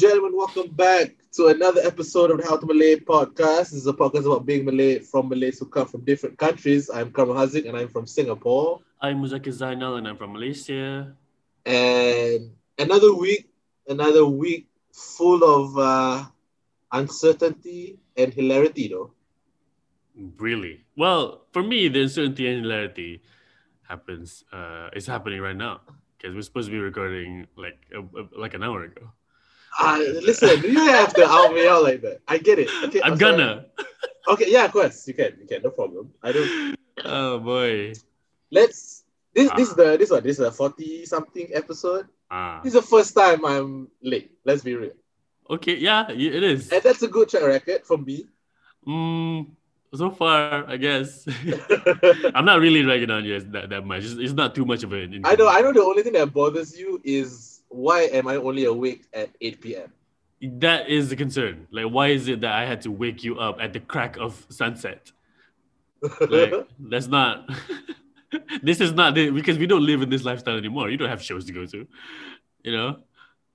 Gentlemen, welcome back to another episode of the How to Malay podcast. This is a podcast about being Malay from Malays who come from different countries. I'm Kamal Hazik and I'm from Singapore. I'm Muzakir Zainal and I'm from Malaysia. And another week, another week full of uh, uncertainty and hilarity, though. Really? Well, for me, the uncertainty and hilarity happens. Uh, is happening right now because we're supposed to be recording like a, a- like an hour ago. Uh, listen, you have to out me out like that. I get it. Okay, I'm sorry. gonna. Okay, yeah, of course you can. You can, no problem. I don't. Oh boy. Let's. This this is the this one. This is a forty something episode. Ah. This is the first time I'm late. Let's be real. Okay. Yeah, it is. And that's a good track record from me. Mm, so far, I guess. I'm not really ragging on you as that, that much. It's, it's not too much of an. I know. I know. The only thing that bothers you is why am I only awake at eight p.m. That is the concern. Like, why is it that I had to wake you up at the crack of sunset? Like, that's not. this is not the, because we don't live in this lifestyle anymore. You don't have shows to go to, you know.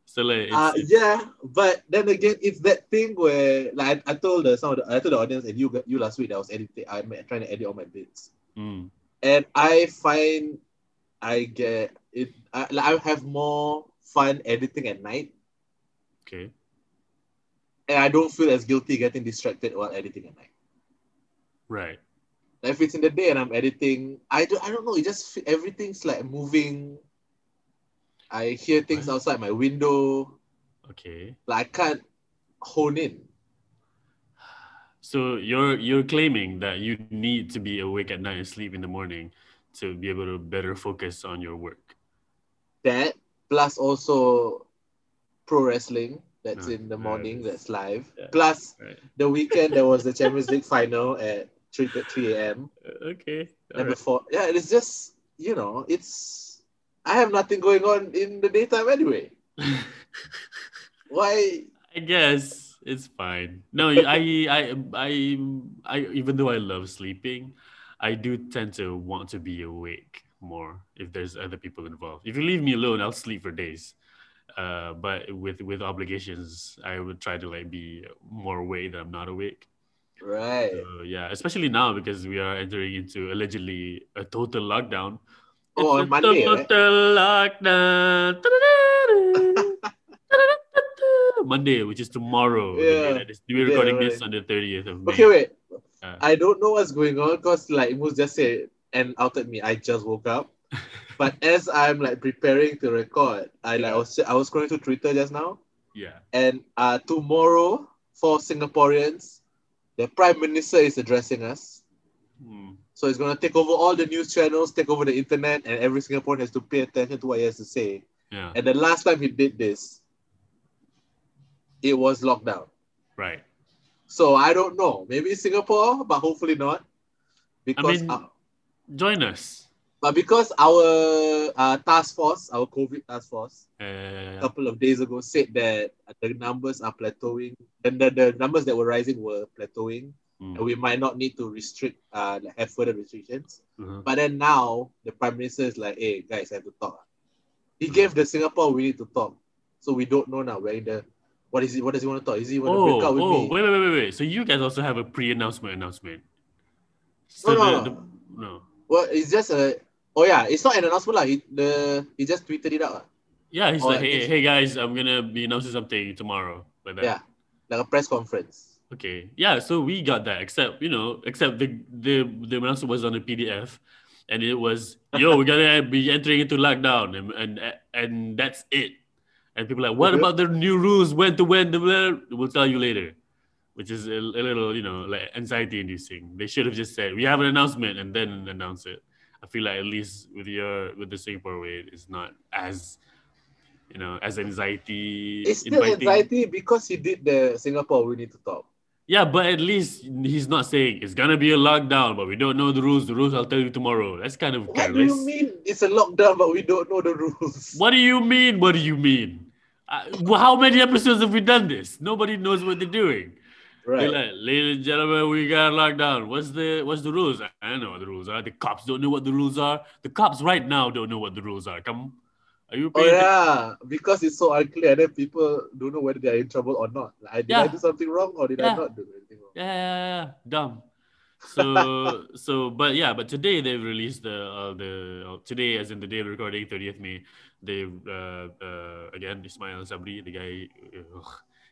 So like, it's, uh, yeah, but then again, it's that thing where like I, I told the some of the, I told the audience and you you last week that I was editing. I'm trying to edit all my bits, mm, and I find I get it. I, like, I have more fun editing at night, okay. and I don't feel as guilty getting distracted while editing at night. Right. If it's in the day and I'm editing, I don't, I don't know. It just everything's like moving. I hear things Right. outside my window. Okay. Like I can't hone in. So you're you're claiming that you need to be awake at night and sleep in the morning to be able to better focus on your work. That plus also pro wrestling that's Ah, in the right. morning that's live. Yeah. Plus Right. the weekend there was the Champions League final at 3 3 a.m. Uh, Okay. And Alright. before yeah, it's just you know, it's I have nothing going on in the daytime anyway. Why I guess it's fine. No, I, I, I, I, even though I love sleeping, I do tend to want to be awake more if there's other people involved. If you leave me alone, I'll sleep for days. Uh, but with with obligations, I would try to like be more awake than I'm not awake. right. So, yeah, especially now because we are entering into allegedly a total lockdown. Oh, on It's a Monday, right? total lockdown. Monday, which is tomorrow. Yeah. We're Yeah, recording right. this on the 30th of May. Okay, wait. Uh. I don't know what's going on because like Moose just said and outed me. I just woke up. But as I'm like preparing to record, I like I was I was scrolling to Twitter just now, Yeah. and uh tomorrow for Singaporeans, the Prime Minister is addressing us. Hmm. So it's gonna take over all the news channels, take over the internet, and every Singaporean has to pay attention to what he has to say. Yeah. And the last time he did this, it was lockdown. Right. So I don't know. Maybe Singapore, but hopefully not. Because mean- uh, Join us. but because our uh, task force, our COVID task force, a Uh, couple of days ago said that the numbers are plateauing, and the, the numbers that were rising were plateauing, mm, and we might not need to restrict, uh, have further restrictions. uh-huh. But then now the prime minister is like, "Hey guys, I have to talk." He gave the Singapore we need to talk, so we don't know now. Where the what is he? What does he want to talk? Is he want to Oh, break up with oh, me? wait, wait, wait, wait. So you guys also have a pre-announcement announcement. So No, no, the, no. the- no. Well, it's just a. Oh yeah, it's not an announcement lah. He the he just tweeted it out. lah. Yeah, he's Oh, like, hey, hey guys, I'm gonna be announcing something tomorrow. Like that. Yeah, like a press conference. Okay. Yeah, so we got that, except you know, except the the the announcement was on a PDF, and it was, yo, we're gonna be entering into lockdown, and and and that's it. And people are like, what about the new rules? When to when? The? We'll tell you later. Which is a, a little, you know, like anxiety inducing. They should have just said, we have an announcement and then announce it. I feel like at least with your with the Singapore way, it's not as you know, as anxiety. It's still inviting. anxiety because he did the Singapore. We need to talk. Yeah, but at least he's not saying it's gonna be a lockdown, but we don't know the rules. The rules I'll tell you tomorrow. That's kind of What careless. do you mean? It's a lockdown, but we don't know the rules. What do you mean? What do you mean? Uh, well, how many episodes have we done this? Nobody knows what they're doing. Right. like, ladies and gentlemen, we got lockdown. What's the what's the rules? I don't know what the rules are. The cops don't know what the rules are. The cops right now don't know what the rules are. Come, are you Oh yeah, because it's so unclear, and then people don't know whether they're in trouble or not. Like, I- did I do something wrong or did I not do anything wrong? Yeah, yeah, yeah, yeah. dumb. So so, but yeah, but today they've released the uh, the uh, today as in the day of recording, 30th May. They've uh, uh, again Ismail Sabri, the guy, ugh,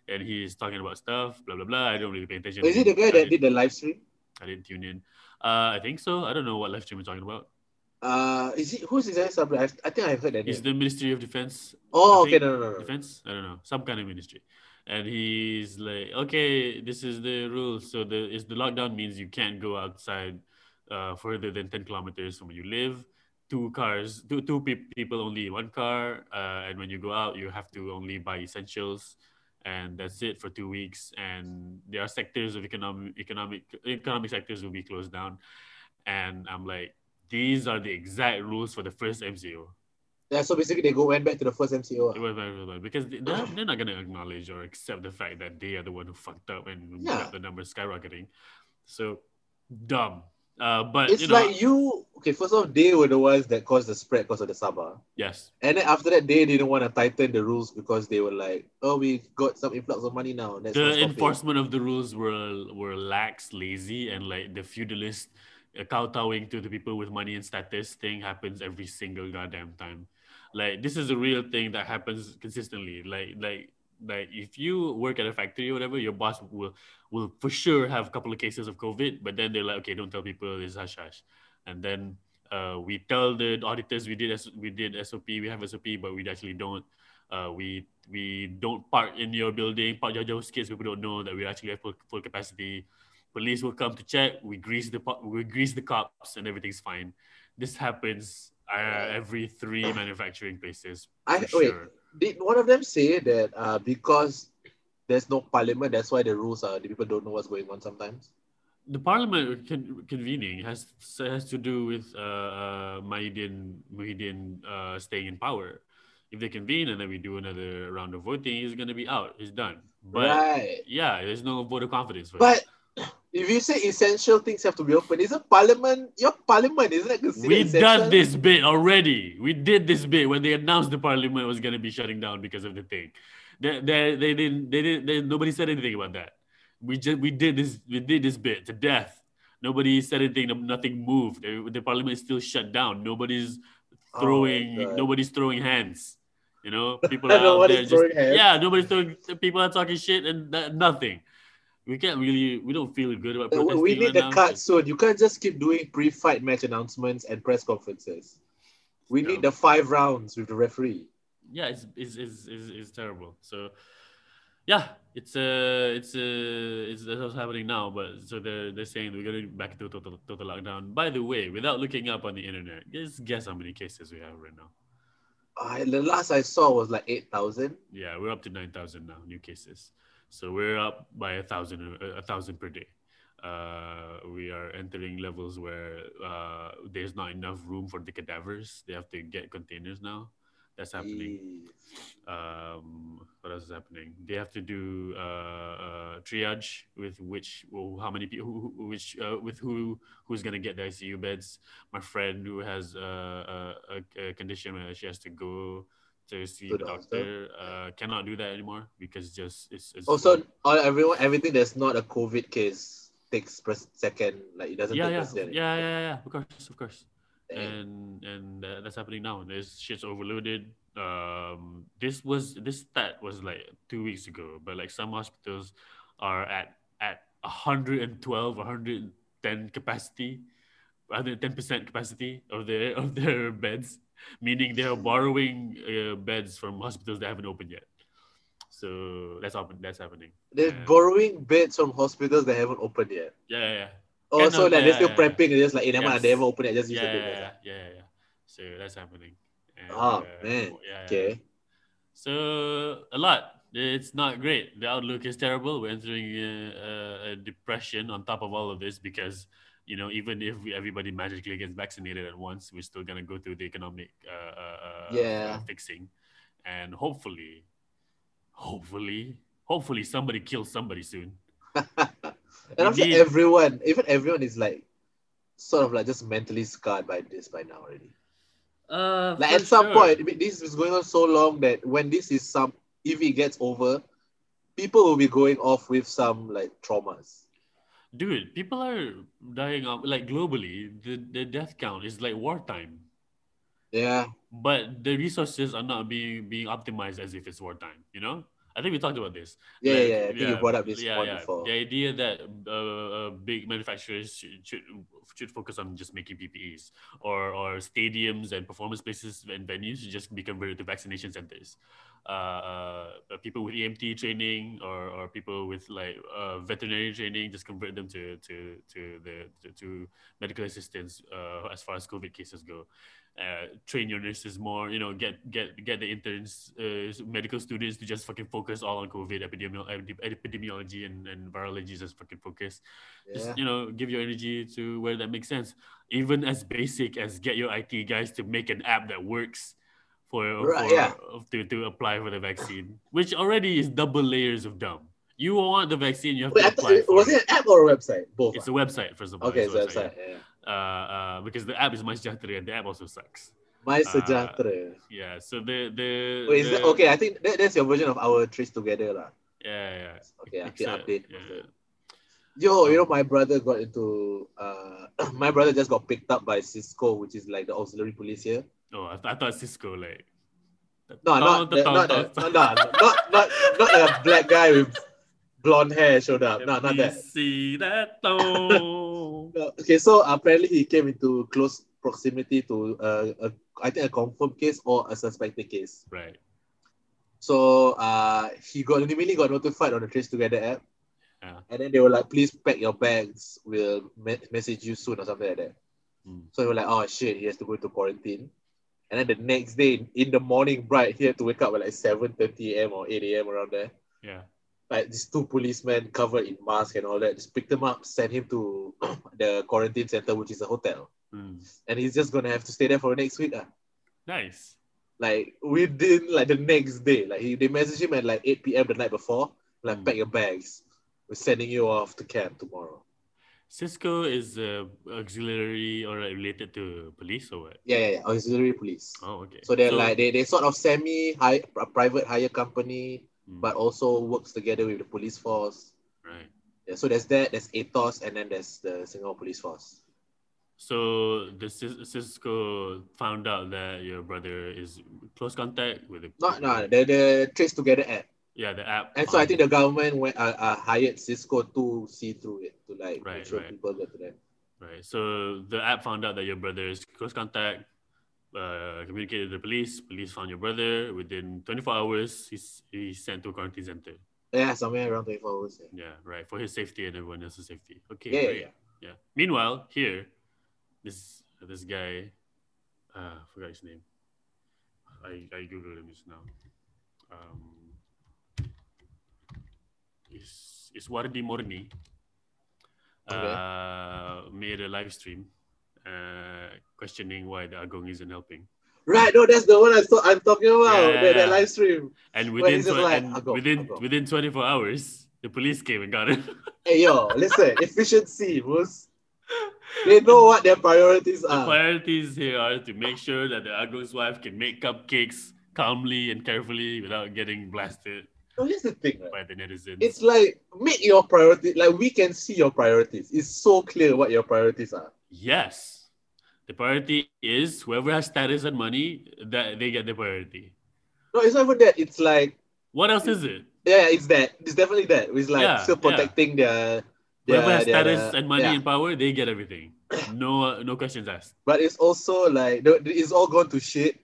and he's talking about stuff, blah blah blah. I don't really pay attention. Is it the guy that didn't- the live stream? I didn't tune in. Uh, I think so. I don't know what live stream we're talking about. Uh, is it who's his name? Sabri? I, I think I've heard that It's name. the Ministry of Defense. Oh, okay, no, no, no. Defense? I don't know. Some kind of ministry. And he's like, okay, this is the rules. So the is the lockdown means you can't go outside uh, further than 10 kilometers from where you live. Two cars, two, two pe- people only in one car. Uh, and when you go out, you have to only buy essentials. And that's it for two weeks. And there are sectors of economic, economic, economic sectors will be closed down. And I'm like, these are the exact rules for the first MCO. Yeah, so basically they go went back to the first MCO. It was very well because they- they're, they're not gonna acknowledge or accept the fact that they are the one who fucked up and Yeah. got the numbers skyrocketing. So dumb. Uh, but It's you know, like you okay. First off, they were the ones that caused the spread because of the Sabah, yes, and then after that, they didn't want to tighten the rules because they were like, "Oh, we got some influx of money now." Let's the not it." enforcement of the rules were were lax, lazy, and like the feudalist uh, kowtowing to the people with money and status thing happens every single goddamn time. Like this is a real thing that happens consistently. Like like like if you work at a factory or whatever, your boss will will for sure have a couple of cases of COVID, but then they're like, okay, don't tell people it's hush hush, and then. Uh, we tell the auditors we did we did SOP we have SOP but we actually don't uh, we we don't park in your building, park jauh-jauh sikit so people don't know that we actually have full, full capacity. Police will come to check. We grease the we grease the cops and everything's fine. This happens uh, every three manufacturing places. I wait. sure. Did one of them say that uh, because there's no parliament, that's why the rules are the people don't know what's going on sometimes? The parliament con- convening has has to do with uh, uh, Mahidin Muhyiddin uh, staying in power. If they convene and then we do another round of voting, he's gonna be out. He's done. But right. yeah, there's no vote of confidence for him. If you say essential things have to be open, isn't parliament your parliament? Isn't that We essential? done this bit already. We did this bit when they announced the parliament was gonna be shutting down because of the thing. They, they, they didn't they didn't they, nobody said anything about that. We just we did this we did this bit to death. Nobody said anything. Nothing moved. The, the parliament is still shut down. Nobody's Oh throwing. God. nobody's throwing hands. You know, people are out there just hands. yeah. Nobody's throwing. People are talking shit and that, nothing. We can't really. We don't feel good about Uh, protesting. We need right cut soon. You can't just keep doing pre-fight match announcements and press conferences. We need the five rounds with the referee. yeah, it's it's, it's, it's, it's terrible. So yeah, it's uh it's uh it's that's what's happening now. But so they're they're saying we're going back to total total lockdown. By the way, without looking up on the internet, just guess how many cases we have right now. Uh, the last I saw was like eight thousand. Yeah, we're up to nine thousand now new cases. So we're up by a thousand a, thousand per day. Uh, we are entering levels where uh, there's not enough room for the cadavers. They have to get containers now. That's happening. um, what else is happening? They have to do uh, uh, triage with which, well, how many people, who, who- which, uh, with who, who's gonna get the ICU beds. My friend who has uh, a, a, a condition where she has to go to see the the doctor, uh, cannot do that anymore because just it's, it's Also, all everyone, everything that's not a COVID case takes pres- second. Like it doesn't yeah, take yeah, precedent. yeah, yeah, yeah, of course, of course. And and uh, that's happening now. This shit's overloaded. Um, this was this stat was like two weeks ago, but like some hospitals are at at 112, 110 capacity, 110 percent capacity of their of their beds, meaning they are borrowing uh, beds from hospitals that haven't opened yet. So that's happen. That's happening. They're Yeah. borrowing beds from hospitals that haven't opened yet. Yeah, yeah, yeah. Oh, Yeah, so no, like yeah, they're still yeah, yeah. prepping. They're just like, hey, never mind, they Yes. haven't opened it. Just use yeah, the yeah, bed. yeah, yeah, yeah, yeah. So that's happening. And, Oh, uh, man. yeah, yeah. Okay. So a lot. It's not great. The outlook is terrible. We're entering a, a, a depression on top of all of this because you know even if we, everybody magically gets vaccinated at once, we're still gonna go through the economic uh, uh, uh, Yeah. uh, fixing, and hopefully, hopefully, hopefully somebody kills somebody soon. and I'm sure everyone, even everyone is like sort of like just mentally scarred by this by now already. Uh, Like for at some sure. point, this is going on so long that when this is some, if it gets over, people will be going off with some like traumas. Dude, people are dying out like globally. The the death count is like wartime. Yeah, but the resources are not being being optimized as if it's wartime. You know, I think we talked about this. yeah, Like, yeah. I think you brought up this point before. The idea that uh, uh, big manufacturers should, should should focus on just making PPEs, or or stadiums and performance places and venues should just be converted to vaccination centers. Uh, uh, people with EMT training or, or people with like uh, veterinary training just convert them to to to the to, to medical assistance uh, as far as COVID cases go uh, train your nurses more. You know, get get get the interns, uh, medical students to just fucking focus all on COVID epidemiol- epidemiology and, and virology. Just fucking focus. Yeah. Just you know, give your energy to where that makes sense. Even as basic as get your IT guys to make an app that works for, Right, for yeah. to to apply for the vaccine, which already is double layers of dumb. You want the vaccine, you have Wait, to apply for was it. an app or a website? Both. It's a website first of all. okay, It's a website. Yeah. Uh, uh, because the app is My Sejahtera and the app also sucks. My Uh, Yeah, so the the, Wait, is the that, okay, I think that, that's your version of our trace together. lah. yeah yeah Okay, I can update. yeah. Yo, you know, my brother got into, uh, my brother just got picked up by Cisco, which is like the auxiliary police here. Oh, I, th- I thought Cisco like. No, not, the, not, Tom, no, no, not, not, not a black guy with blonde hair showed up. No, not that. See that though. No, okay, so apparently he came into close proximity to, uh, a, I think, a confirmed case or a suspected case. right. So uh, he got immediately got notified on the Trace Together app. Yeah. And then they were like, please pack your bags. We'll me- message you soon or something like that. Mm. So he was like, oh shit, he has to go into quarantine. And then the next day in the morning, bright, he had to wake up at like 7.30 a.m. or 8 a.m. around there. Yeah. Like these two policemen covered in mask and all that, just picked him up, sent him to the quarantine center, which is a hotel. Mm. And he's just gonna have to stay there for the next week. ah. Nice. Like within like the next day. Like he they messaged him at like 8 p.m. the night before, like Mm. pack your bags. We're sending you off to camp tomorrow. Cisco is uh, auxiliary or like, related to police or what? Yeah, yeah, yeah. Auxiliary police. Oh, okay. So they're like they, they sort of semi high a private hire company, Mm, but also works together with the police force. right. Yeah, so there's that, there's AETOS, and then there's the Singapore Police Force. So the Cis- Cisco found out that your brother is close contact with the. No, no, the, the Trace Together app. Yeah, the app. And so I think the government went, uh, uh, hired Cisco to see through it, to like Right, make sure right. people get to them. Right. So the app found out that your brother is close contact, uh, communicated with the police. Police found your brother. Within 24 hours, he's, he's sent to a quarantine center. Yeah, somewhere around 24 hours. Yeah, Yeah, right. For his safety and everyone else's safety. Okay, yeah, yeah. great. yeah. Yeah. Meanwhile, here, this this guy, uh, forgot his name. I I googled him just now. Um, is is Wardi Morni. Uh, made a live stream, uh, questioning why the Agong isn't helping. Right, no, that's the one I saw, I'm talking about, Yeah. that, that live stream. And within twen- like and Agong? within Agong. within 24 hours, the police came and got him. Hey, yo, listen, efficiency, boss. They know what their priorities The are. priorities here are to make sure that the Agong's wife can make cupcakes calmly and carefully without getting blasted No, here's the thing, right? by the netizens. It's like, make your priority, like, we can see your priorities. It's so clear what your priorities are. yes. The priority is whoever has status and money, that they get the priority. No, it's not even that. It's like, What else is it? yeah, it's that. It's definitely that. It's like Yeah, still yeah. protecting their, Whoever their, has their- status and money yeah. and power, they get everything. No, uh, no questions asked. But it's also like, it's all gone to shit.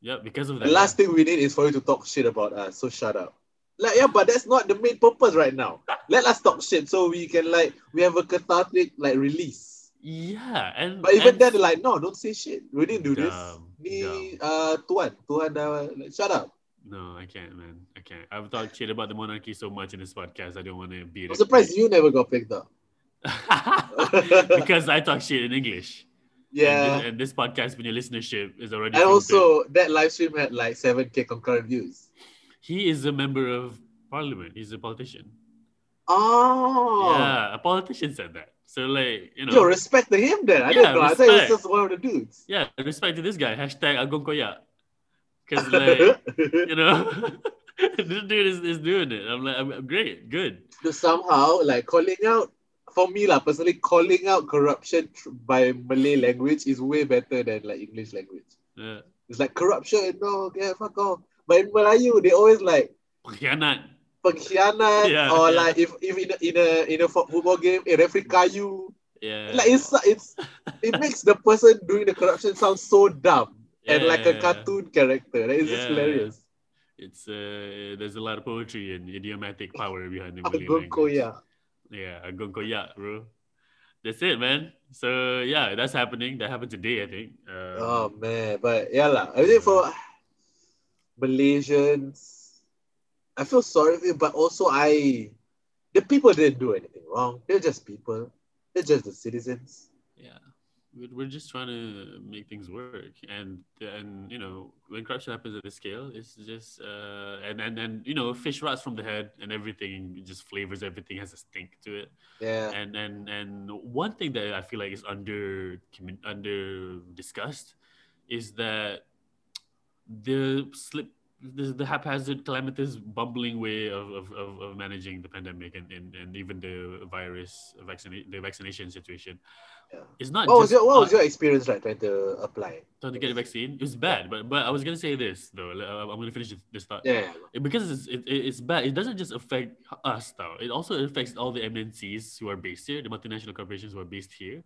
Yeah, because of that. The last thing we need is for you to talk shit about us. So shut up. Like, yeah, but that's not the main purpose right now. Let us talk shit so we can like we have a cathartic like release. Yeah, and But even and- then, like, no, don't say shit. We didn't do this. Dumb, Ni uh Tuan, Tuan dah like, shut up. No, I can't, man. I can't. I've talked shit about the monarchy so much in this podcast. I don't want to be. I'm surprised you never got picked up. because I talk shit in English. Yeah. And this, and this podcast, when your listenership is already. And also, that live stream had like 7k concurrent views. He is a member of parliament. He's a politician. Oh. Yeah, a politician said that. So like you know. Yo, respect to him then. I Yeah, didn't know. I thought he was respect. just one of the dudes. yeah, respect to this guy. Hashtag Agung Koyak. Because like you know, this dude is, is doing it. I'm like, I'm great, good. to somehow like calling out for me lah personally calling out corruption tr- by Malay language is way better than like English language. Yeah. It's like corruption, no, yeah, fuck off. But in Melayu, they always like Pengkhianat. pengkhianat Yeah, or yeah. like if if in a, in a in a football game, a referee kayu. Yeah. Like it's it's it makes the person doing the corruption sound so dumb and like a Yeah. cartoon character. Is just Yeah. hilarious. It's uh, there's a lot of poetry and idiomatic power behind the Malay language. Yeah, Agung Koyak, bro. That's it, man. So yeah, that's happening. That happened today, I think. Um, Oh man, but yeah lah. I think for Malaysians, I feel sorry for you, but also I, the people didn't do anything wrong. They're just people. They're just the citizens. yeah we're we're just trying to make things work and and you know when corruption happens at this scale it's just uh and and, and you know fish rots from the head and everything just flavors everything has a stink to it Yeah. and and and one thing that i feel like is under under discussed is that the slip the, the haphazard calamitous bumbling way of, of, of, of managing the pandemic and, and, and even the virus vaccina- the vaccination situation Yeah. it's not What was your What was your experience like trying to apply? trying to get a vaccine it was bad but but i was gonna say this though uh, i'm gonna finish this thought Yeah. because it's, it, it- it's bad, it doesn't just affect us, though. It also affects all the MNCs who are based here, the multinational corporations who are based here,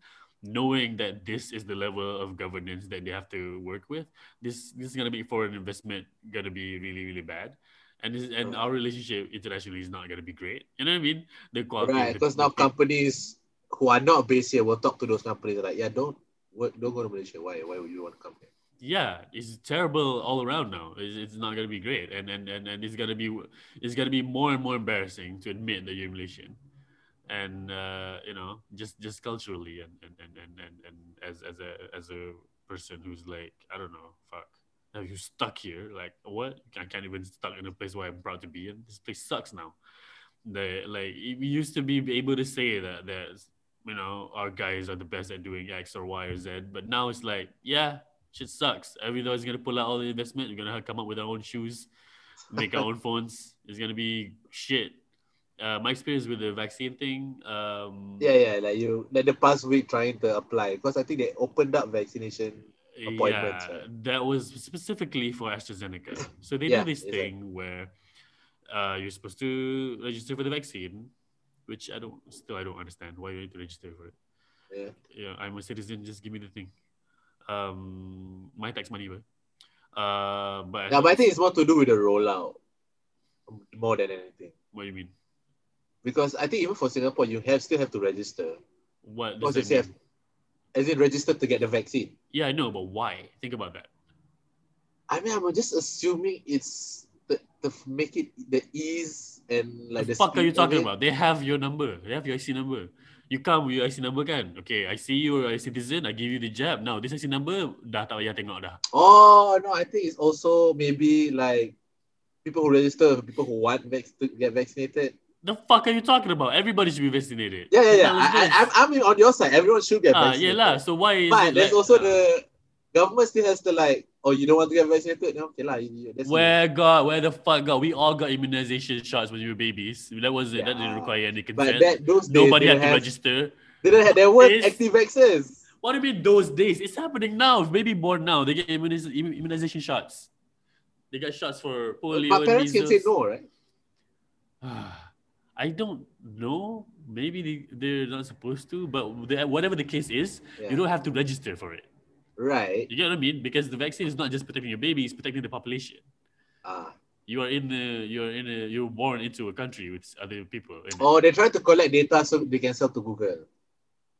knowing that this is the level of governance that they have to work with. This this is gonna be foreign investment gonna be really really bad, and this, and our relationship internationally is not gonna be great. You know what I mean? The quality, Right. Because now companies who are not based here will talk to those companies like, yeah, don't don't go to Malaysia. Why? Why would you want to come here? yeah, it's terrible all around now. It's, it's not gonna be great, and and and and it's gonna be it's gonna be more and more embarrassing to admit that you're Malaysian, and uh, you know just just culturally and and and and and, and as as a as a person who's like I don't know, fuck. Now you're stuck here. Like what? I can't even stuck in a place where I'm proud to be in. This place sucks now. The like we used to be able to say that that you know our guys are the best at doing X or Y or Z, but now it's like yeah, shit sucks. Everyone's gonna pull out all the investment. We're gonna come up with our own shoes, make our own phones. It's gonna be shit. Uh, my experience with the vaccine thing. Um, Yeah, yeah. Like you, like the past week trying to apply because I think they opened up vaccination. appointments, Yeah, right? that was specifically for AstraZeneca. So they Yeah, do this exactly. thing where uh, you're supposed to register for the vaccine, which I don't still I don't understand why you need to register for it. Yeah. Yeah, I'm a citizen. Just give me the thing. Um, my tax money, but uh, but Yeah, but I think it's more to do with the rollout more than anything. what do you mean? Because I think even for Singapore, you have still have to register. What does that say, mean? as in register to get the vaccine. Yeah, I know, but why? Think about that. I mean, I'm just assuming it's the, the make it the ease and like the the, fuck are you talking about? They have your number. They have your IC number. You come with your IC number kan? Okay, I see you're a citizen. I give you the jab. Now, this IC number dah tak payah tengok dah. Oh no, I think it's also maybe like people who register, people who want to get vaccinated. The fuck are you talking about? Everybody should be vaccinated. Yeah, yeah, yeah. What the hell is I, I? I'm, I'm on your side. Everyone should get Ah, vaccinated. yeah lah. So why But there's like- also ah. the government still has to like, oh, you don't want to get vaccinated? No, okay lah. you- you- That's Where God, where the fuck God? We all got immunization shots when we were babies. That was it. That didn't require any But consent. that those days, Nobody had to have, register. They didn't have, there weren't active vaccines. What do you mean those days? It's happening now. Baby born now. They get immuniz- immunization shots. They get shots for polio. But and parents can say no, right? I don't know. Maybe they, they're not supposed to, but they, whatever the case is, Yeah. you don't have to register for it. Right. You get what I mean? Because the vaccine is not just protecting your baby; it's protecting the population. Ah. You are in the you're in a you're born into a country with other people. Oh, they're trying to collect data so they can sell to Google.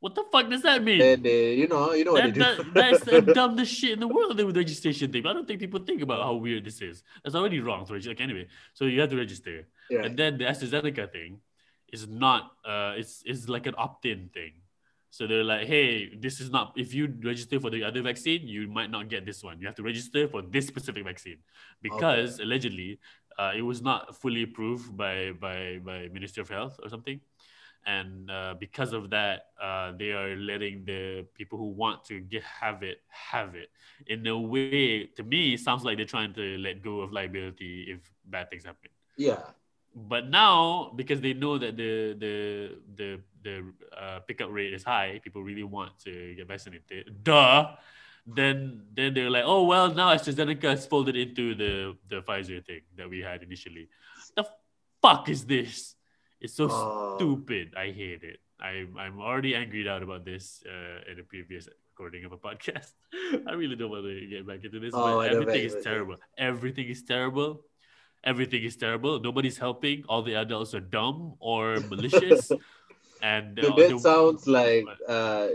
What the fuck does that mean? And they, you know, you know what That, do. that's the dumbest shit in the world with the registration thing. I don't think people think about how weird this is. That's already wrong to register. Like anyway, so you have to register, yeah. and then the AstraZeneca thing is not. Uh, it's it's like an opt-in thing. So they're like, hey, this is not. If you register for the other vaccine, you might not get this one. You have to register for this specific vaccine because allegedly, uh, it was not fully approved by by by Ministry of Health or something and uh, because of that, uh, they are letting the people who want to get have it have it. In a way, to me, it sounds like they're trying to let go of liability if bad things happen. yeah. But now, because they know that the the the the uh, pickup rate is high, people really want to get vaccinated. Duh. Then then they're like, oh well, now AstraZeneca is folded into the the Pfizer thing that we had initially. The fuck is this? It's so Oh. stupid. I hate it. I'm I'm already angry out about this uh, in a previous recording of a podcast. I really don't want to get back into this, Oh, but everything is terrible. Everything is terrible. Everything is terrible. Nobody's helping. All the adults are dumb or malicious. and So uh, that the- sounds like uh,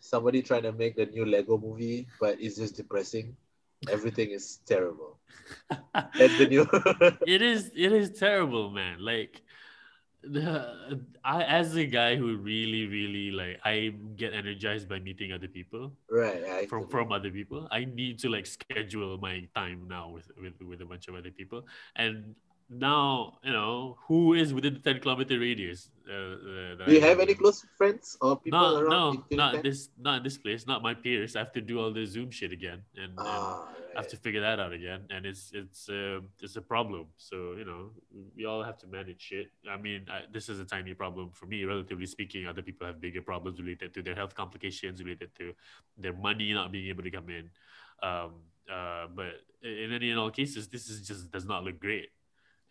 somebody trying to make the new Lego movie, but it's just depressing. Everything is terrible. That's the new. it is it is terrible, man. Like the I as a guy who really really like I get energized by meeting other people right. I from from other people. I need to like schedule my time now with with with a bunch of other people. And now you know who is within the ten kilometer radius. Uh, uh, Do you have any close friends or people No, around? no, in not this, not in this place, not my peers. I have to do all the Zoom shit again, and, and Ah, I have to figure that out again, and it's it's uh, it's a problem. So you know, we all have to manage shit. I mean, I, this is a tiny problem for me, relatively speaking. Other people have bigger problems related to their health complications, related to their money not being able to come in. Um, uh, but in any and all cases, this is just does not look great.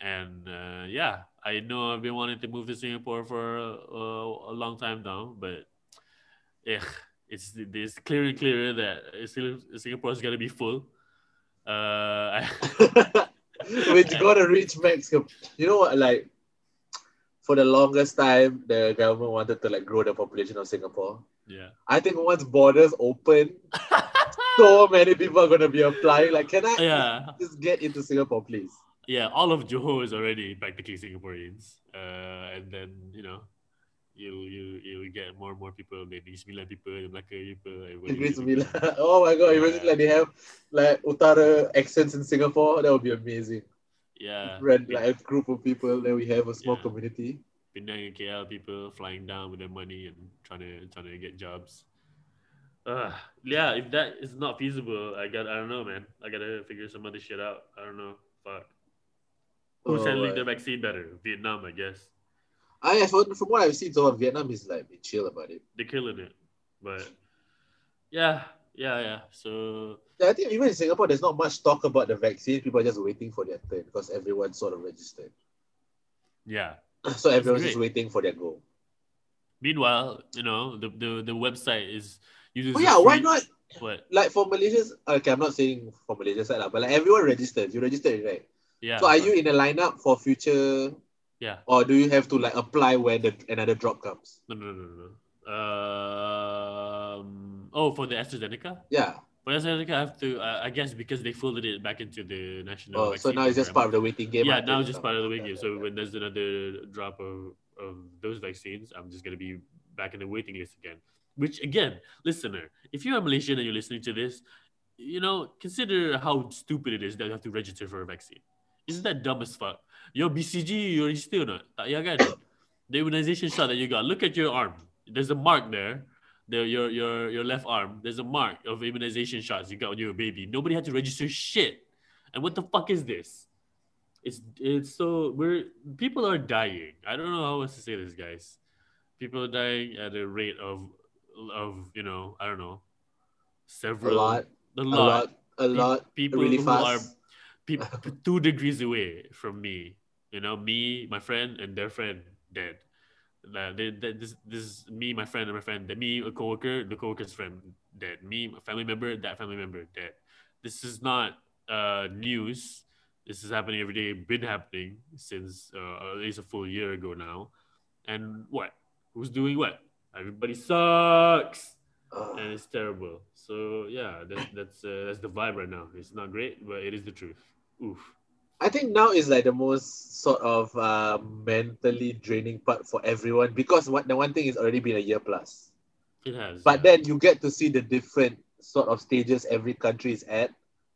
And uh, yeah, I know I've been wanting to move to Singapore for uh, a long time now, but yeah, it's it's clearer and clearer that Singapore is gonna be full. Uh, Which gotta reach max. cap- You know what? Like, for the longest time, the government wanted to like grow the population of Singapore. yeah. I think once borders open, so many people are gonna be applying. Like, can I yeah, just get into Singapore, please? Yeah. All of Johor is already practically Singaporeans, uh, and then you know, you you you get more and more people. The Negeri Sembilan people, the Melaka people. Negeri Sembilan. Oh my god! Imagine like they have like Utara accents in Singapore. That would be amazing. Yeah, Rent like a group of people. Then we have a small Yeah. community. Penang and KL people flying down with their money and trying to trying to get jobs. Uh, yeah, if that is not feasible, I got I don't know, man. I gotta figure some other shit out. I don't know. Fuck. Who's Oh, handling right. the vaccine better? Vietnam, I guess. I from, from what I've seen, so Vietnam is like be chill about it. They're killing it. But yeah, yeah, yeah. So Yeah, I think even in Singapore, there's not much talk about the vaccine. People are just waiting for their turn because everyone's sort of registered. yeah. So everyone's just waiting for their go. Meanwhile, you know, the the, the website is uses Oh yeah, why not? What? Like for Malaysians, okay, I'm not saying for Malaysia side, but like everyone registered. You registered, right? Yeah. so are you in a lineup for future, Yeah. or do you have to like apply when the another drop comes? No, no, no, no. no. Um. Oh, for the AstraZeneca. Yeah. For AstraZeneca, I have to. Uh, I guess because they folded it back into the national. Oh, so now it's just part of the waiting game. Yeah, now it's just part of the waiting game. So when there's another drop of of those vaccines, I'm just gonna be back in the waiting list again. Which again, listener, if you're a Malaysian and you're listening to this, you know, consider how stupid it is that you have to register for a vaccine. Isn't that dumb as fuck? Your BCG, you register or not? Tak payah kan? The immunization shot that you got, look at your arm. There's a mark there. The, your, your, your left arm, there's a mark of immunization shots you got when you were a baby. Nobody had to register shit. And what the fuck is this? It's it's so we're people are dying. I don't know how else to say this, guys. People are dying at a rate of of you know I don't know several A lot, a a lot, lot, a lot, people really who are fast. pe- two degrees away from me. You know, me, my friend, and their friend dead. Like, they, they, this, this is me, my friend, and my friend. Then me, a coworker, the coworker's friend dead. Me, a family member, that family member dead. This is not uh, news. This is happening every day. Been happening since uh, at least a full year ago now. And what? Who's doing what? Everybody sucks, And it's terrible. So yeah, that's that's uh, that's the vibe right now. It's not great, but it is the truth. Oof. I think now is like the most sort of uh, mentally draining part for everyone because what the one thing is already been a year plus. It has. But yeah. then you get to see the different sort of stages every country is at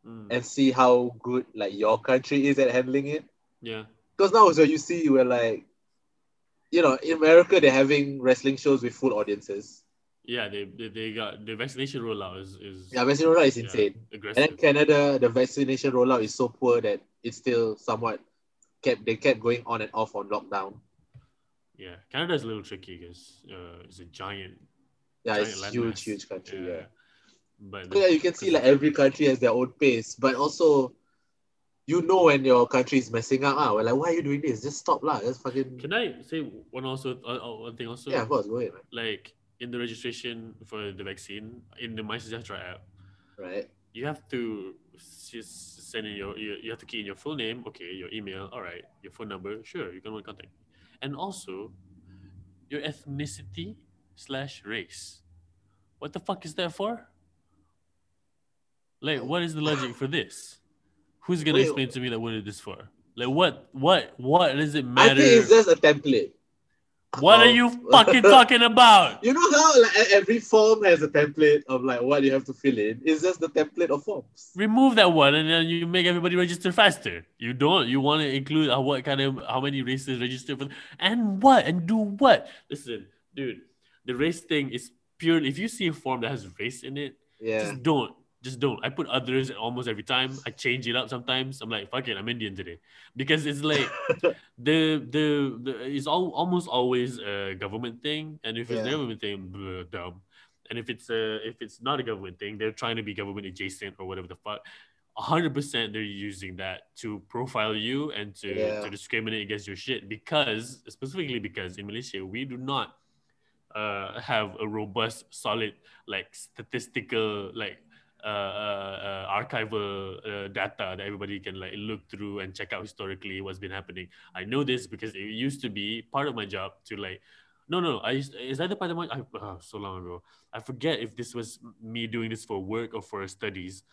Mm, and see how good like your country is at handling it. yeah, Because now so you see we're like, you know, in America they're having wrestling shows with full audiences. Yeah. They, they they got the vaccination rollout is is Yeah, vaccination rollout is yeah, insane. And then Canada, the vaccination rollout is so poor that it's still somewhat kept they kept going on and off on lockdown. Yeah, Canada is a little tricky because uh, it's a giant. Yeah, giant it's huge, huge country. Yeah. But So yeah, you can see like every country has their own pace, but also you know when your country is messing up. Ah, we're like, why are you doing this? Just stop lah. Just fucking Can I say one also uh, uh, one thing also? yeah, of course, go ahead, man. Like in the registration for the vaccine in the MySejahtera app, Right? you have to just send in your you, you have to key in your full name, okay, your email, all right, your phone number, sure, you can contact, and also your ethnicity slash race. What the fuck is that for? Like, what is the logic for this? Who's gonna Wait. explain to me that what is this for? Like, what, what, what does it matter? I think it's just a template. What are you fucking talking about? You know how like every form has a template of like what you have to fill in. It's just the template of forms. remove that one and then you make everybody register faster. You don't. You want to include uh, what kind of how many races register for and what and do what? Listen, dude, the race thing is pure. If you see a form that has race in it, Yeah. just don't. Just don't. I put others almost every time. I change it up sometimes. I'm like, fuck it, I'm Indian today because it's like the the, the it's all, almost always a government thing, and if it's a Yeah. government thing, blah, dumb. And if it's a if it's not a government thing, they're trying to be government adjacent or whatever the fuck. hundred percent, they're using that to profile you and to, Yeah. to discriminate against your shit because specifically because in Malaysia we do not uh, have a robust, solid like statistical like uh, uh, uh, archival uh, data that everybody can like look through and check out historically what's been happening. I know this because it used to be part of my job to like. No, no, I used, is that the part of my I, oh, so long ago. I forget if this was me doing this for work or for studies.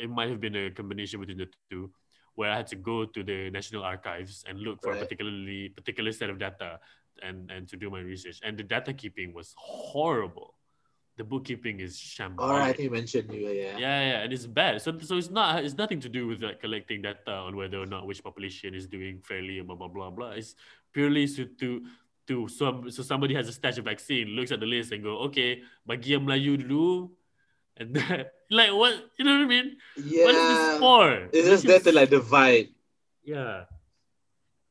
It might have been a combination between the two, where I had to go to the National Archives and look for a particularly particular set of data and and to do my research. And the data keeping was horrible. The bookkeeping is shambolic. All right, I think you mentioned you. Yeah. Yeah, yeah, and it's bad. So, so it's not. It's nothing to do with like collecting data on whether or not which population is doing fairly and blah blah blah blah. It's purely to to to some. So somebody has a stash of vaccine, looks at the list and go, okay, bagi yang Melayu dulu, and then, like what you know what I mean? Yeah. What is this for? It's just there to like divide. yeah.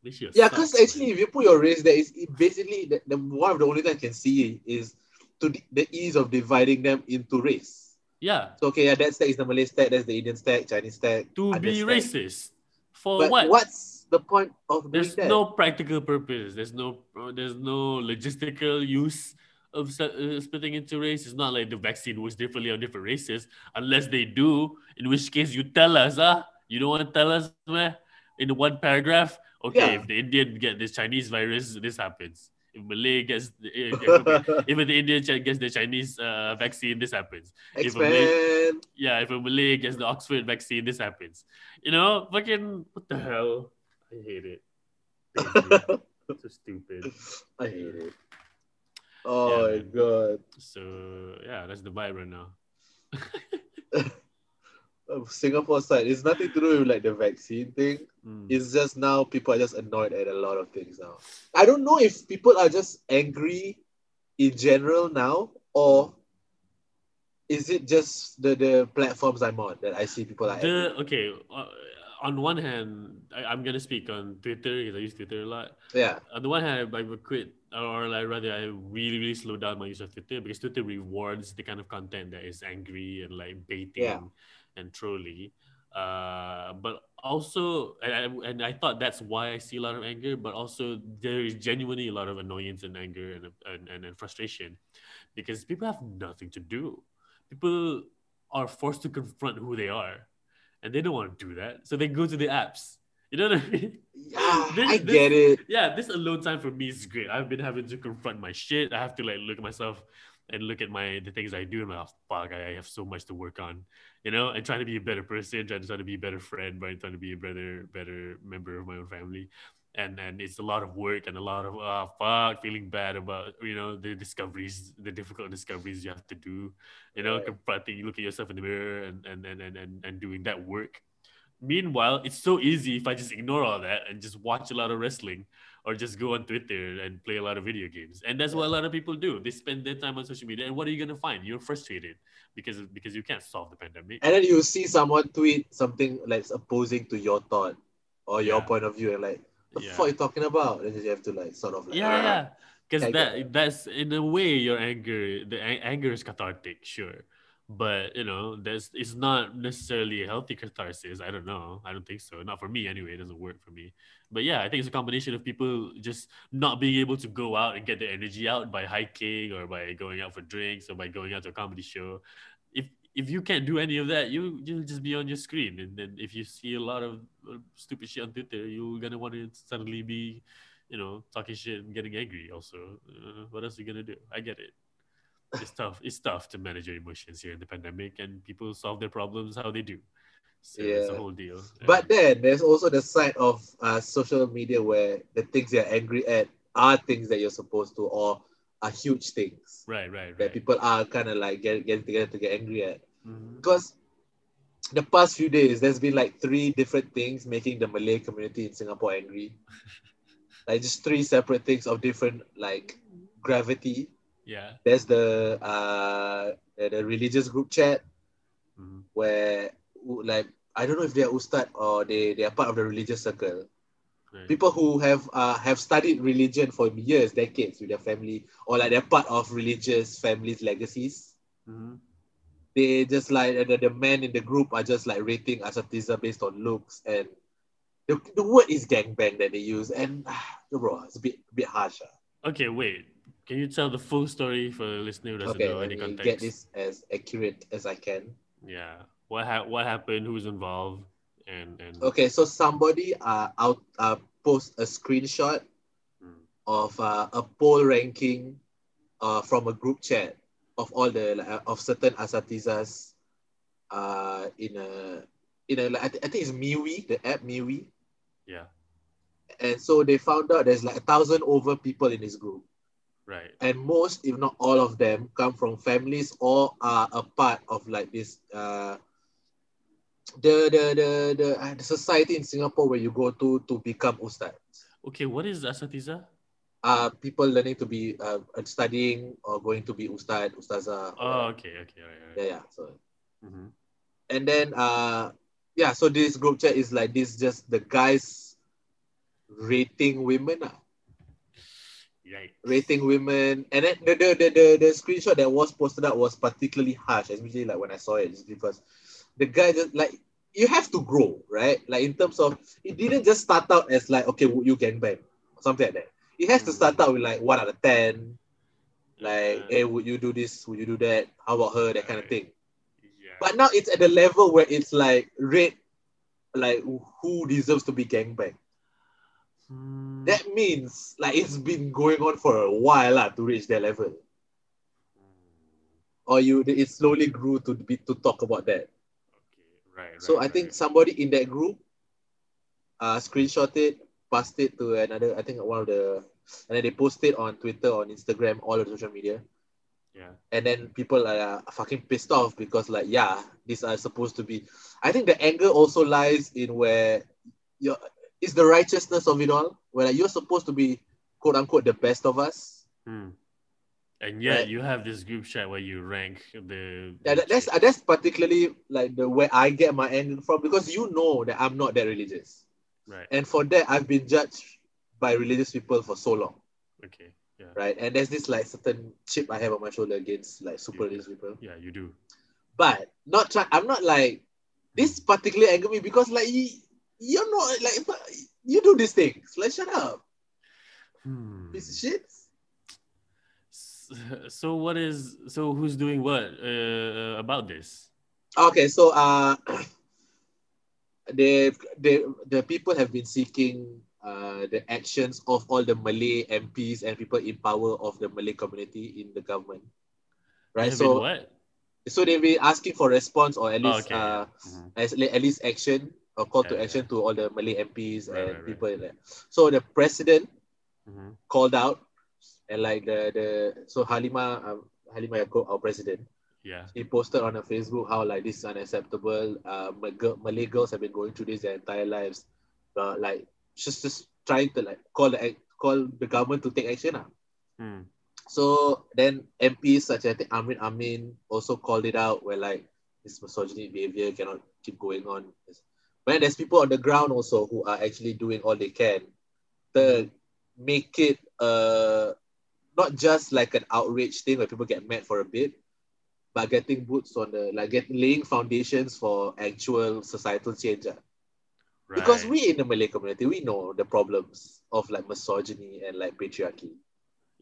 Yeah, because actually, if you put your race there, is basically the, the one of the only thing I can see is to the, the ease of dividing them into race. yeah. So okay, yeah, that stack is the Malay stack, that's the Indian stack, Chinese stack. To be stack. racist for But what? what's the point of there's that? no practical purpose. There's no there's no logistical use of uh, splitting into race. It's not like the vaccine works differently on different races, unless they do. In which case, you tell us, ah, you don't want to tell us, meh? In one paragraph, okay, Yeah. if the Indian get this Chinese virus, this happens. If Malay gets, the, if, if, the Indian gets the Chinese uh, vaccine, this happens. if a Expand. Yeah, if a Malay gets the Oxford vaccine, this happens. You know, fucking what the hell? I hate it. So stupid. I hate it. Oh Yeah, my god. So yeah, that's the vibe right now. Singapore side, it's nothing to do with like the vaccine thing. Mm. It's just now people are just annoyed at a lot of things now. I don't know if people are just angry in general now, or is it just the, the platforms I'm on that I see people are angry? Okay. Uh, on one hand, I, I'm gonna speak on Twitter because I use Twitter a lot. Yeah, On the one hand, I would quit, or like rather, I really really slow down my use of Twitter because Twitter rewards the kind of content that is angry and like baiting Yeah. And truly. Uh, but also, and I, and I thought that's why I see a lot of anger, but also there is genuinely a lot of annoyance and anger and and, and, and frustration because people have nothing to do. People are forced to confront who they are, and they don't want to do that, so they go to the apps You know what I mean? Yeah, This- I this- get it. Yeah, this alone time for me is great. I've been having to confront my shit. I have to like look at myself and look at my the things I do and I'm like, oh, fuck, I I have so much to work on. You know, and trying to be a better person, trying to try to be a better friend, right? Trying to be a better, better member of my own family. And and it's a lot of work and a lot of ah fuck, feeling bad about you know the discoveries, the difficult discoveries you have to do. You know, Right. confronting, you look at yourself in the mirror and and and and and, and doing that work. Meanwhile, it's so easy if I just ignore all that and just watch a lot of wrestling or just go on Twitter and play a lot of video games. And that's what a lot of people do. They spend their time on social media. And what are you gonna find? You're frustrated because because you can't solve the pandemic. And then you see someone tweet something like opposing to your thought or your Yeah. point of view, and like, what the Yeah. fuck are you talking about? And then you have to like sort of like, Yeah, uh, yeah. Because that that's in a way your anger. The anger is cathartic, sure, but you know that's it's not necessarily a healthy catharsis. I don't know. I don't think so. Not for me anyway. It doesn't work for me. But yeah, I think it's a combination of people just not being able to go out and get their energy out by hiking or by going out for drinks or by going out to a comedy show. If if you can't do any of that, you you'll just be on your screen, and then if you see a lot of uh, stupid shit on Twitter, you're gonna want to suddenly be you know, talking shit and getting angry. Also, uh, what else are you gonna do? I get it. It's tough. It's tough to manage your emotions here in the pandemic, and people solve their problems how they do. So it's a whole deal. But then there's also the side of uh, social media where the things you're angry at are things that you're supposed to or are huge things right, right, right. that people are kind of like get, getting together to get angry at. Mhm. Because the past few days, there's been like three different things making the Malay community in Singapore angry. like just three separate things of different like gravity. Yeah. There's the uh the, the religious group chat Mhm. where like I don't know if they're ustad or they, they are part of the religious circle. Right. People who have uh, have studied religion for years, decades with their family, or like they're part of religious families' legacies. Mhm. They just like the, the men in the group are just like rating Asatiza based on looks and the, the word is gangbang that they use and ah, bro, it's a bit a bit harsh. ah. Okay, wait. Can you tell the full story for the listener who doesn't Okay, know any context? get this as accurate as I can. Yeah. What ha- What happened? Who's involved? And and Okay, so somebody uh out uh post a screenshot Mm. of uh, a poll ranking uh from a group chat of all the like, uh, of certain asatizas uh in a in a like, I, th- I think it's MeWe, the app MeWe. yeah. And so they found out there's like a thousand over people in this group. Right. And most, if not all of them, come from families or are a part of like this uh the the the the, uh, the society in Singapore where you go to to become ustad. Okay. What is asatiza? Uh people learning to be uh studying or going to be ustad, ustazah. Oh, okay. Okay. All right. All yeah, yeah. So Mhm. and then uh yeah, so this group chat is like this just the guys rating women ah. Yikes. rating women. And then the the, the, the, the screenshot that was posted out was particularly harsh especially like when i saw it just because the guy just like you have to grow right? Like in terms of it didn't just start out as like okay would you gangbang or something like that. It has to start out with like one out of ten. Like hey would you do this? Would you do that? How about her? That kind of thing. Yeah. but now it's at the level where it's like rate like who deserves to be gangbang. Hmm. Mm. that means like it's been going on for a while lah, to reach that level mm. or you it slowly grew to be to talk about that. Okay. Right. So right, I think right. somebody in that group uh screenshot it, passed it to another, I think one of the and then they post it on Twitter, on Instagram, all the social media. Yeah. And then people are uh, fucking pissed off because like, yeah, these are supposed to be I think the anger also lies in where you're it's the righteousness of it all, where you're supposed to be quote unquote the best of us. Hmm. And yet Right. you have this group chat where you rank the. Yeah, that, that's chicks. that's particularly like the where I get my anger from because you know that I'm not that religious, right. and for that I've been judged by religious people for so long, Okay. Yeah. right? And there's this like certain chip I have on my shoulder against like super religious people, Yeah, you do. but not try. I'm not like this particularly anger me because like you're not like you do these things. Like shut up, Hmm. piece of shit. So what is so who's doing what uh, about this? Okay, so uh, the they, the people have been seeking uh, the actions of all the Malay MPs and people in power of the Malay community in the government. Right. So what? so they've been asking for response or at Oh, least okay, uh. Mhm. as, at least action or call to Yeah, action to all the Malay MPs Right, and right, right. people in there. So the president Mhm. called out and like the the so Halimah um, Halimah Yacob, our president, Yeah. he posted on her Facebook how like this is unacceptable. Uh, Malay girls have been going through this their entire lives, but like she's just trying to like call the call the government to take action. ah. Mm. So then MPs such as Amrin Amin also called it out where like this misogyny behavior cannot keep going on. But there's people on the ground also who are actually doing all they can to make it uh not just like an outrage thing where people get mad for a bit, but getting boots on the like get laying foundations for actual societal change. ah. Because we in the Malay community we know the problems of like misogyny and like patriarchy.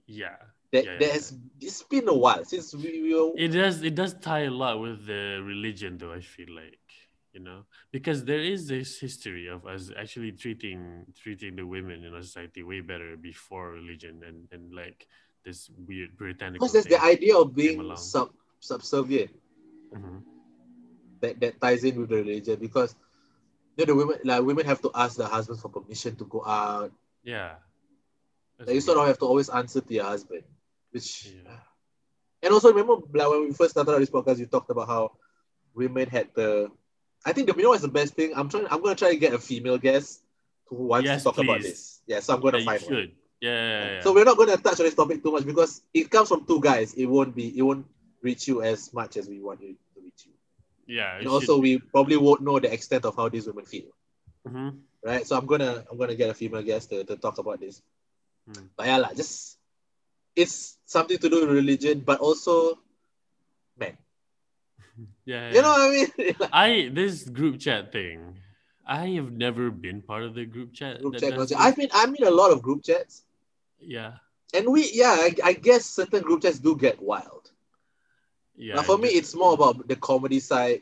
Yeah. That Yeah, yeah, that has it's been a while since we, we were It does it does tie a lot with the religion though, I feel like. You know? Because there is this history of us actually treating treating the women in our society way better before religion and, and like this weird puritanical because there's the idea of being sub subservient Mhm. that, that ties in with the religion because you know, the women like women have to ask their husbands for permission to go out. Yeah. Like, you sort of have to always answer to your husband, which Yeah. and also remember like when we first started on this podcast, you talked about how women had the. I think the you know what's the best thing? I'm trying. I'm gonna try to get a female guest who wants Yes, to talk about please. this. Yeah, so I'm gonna Yeah, you find one. Yeah, yeah, yeah, So we're not going to touch on this topic too much because it comes from two guys. It won't be, it won't reach you as much as we want it to reach you. yeah. And also, should- we probably won't know the extent of how these women feel, Mhm. right? So I'm gonna, I'm gonna get a female guest to, to talk about this. Hmm. But yeah, lah, just it's something to do with religion, but also, yeah, you know what I mean? Like, I this group chat thing. I have never been part of the group chat. group chat. I've been, I'm in a lot of group chats, yeah, and we, yeah, I, I guess certain group chats do get wild. yeah. Now, for me, it's more about the comedy side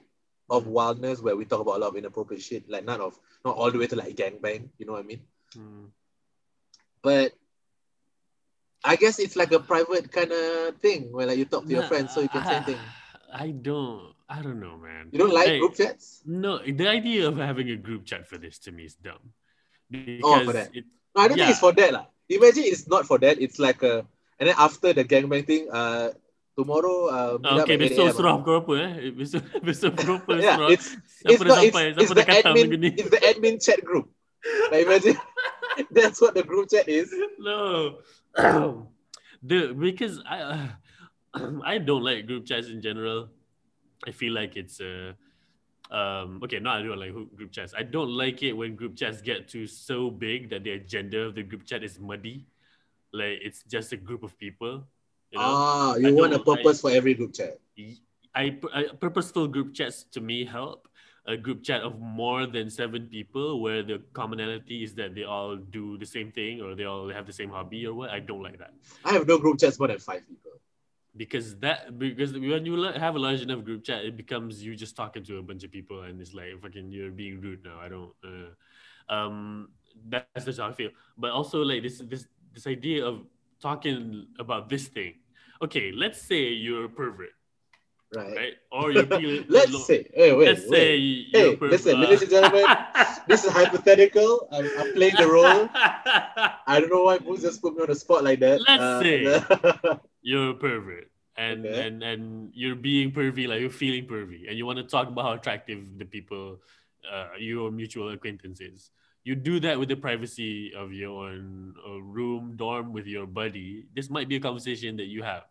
of wildness where we talk about a lot of inappropriate shit, like none of not all the way to like gangbang, you know what I mean? Mm. But I guess it's like a private kind of thing where like you talk to your Nah, friends so you can say I- things. I don't. I don't know, man. You don't like Hey, group chats? No, the idea of having a group chat for this to me is dumb. Because Oh, for that. it, No, I don't Yeah. think it's for that. lah. Imagine it's not for that. It's like a and then after the gangbang thing, uh tomorrow uh okay, at 8 besok a.m. serah pukul apa eh? Besok, besok pukul apa Yeah, serah? it's it's not it's, sampai? it's the admin it's the admin chat group. Like imagine that's what the group chat is. No. the because I uh, I don't like group chats in general. I feel like it's uh, um okay, no, I don't like group chats. I don't like it when group chats get to so big that the agenda of the group chat is muddy. Like it's just a group of people. You know? ah, I you want a purpose for every group chat. I, I purposeful group chats to me help. A group chat of more than seven people where the commonality is that they all do the same thing or they all have the same hobby or what. I don't like that I have no group chats more than five people. Because that because when you have a large enough group chat, it becomes you just talking to a bunch of people and it's like fucking you're being rude now. I don't. Uh, um, that's just how I feel. But also like this this this idea of talking about this thing. Okay, let's say you're a pervert, Right. right? Or you're feeling. Let's say, hey, wait, let's say wait. you're Hey, a perv- listen, uh, ladies and gentlemen, this is hypothetical. I'm, I'm playing the role. I don't know why Moose just put me on the spot like that. Uh, Let's say. you're a pervert and Okay. and and you're being pervy like you're feeling pervy and you want to talk about how attractive the people uh, your mutual acquaintances you do that with the privacy of your own uh, room dorm with your buddy this might be a conversation that you have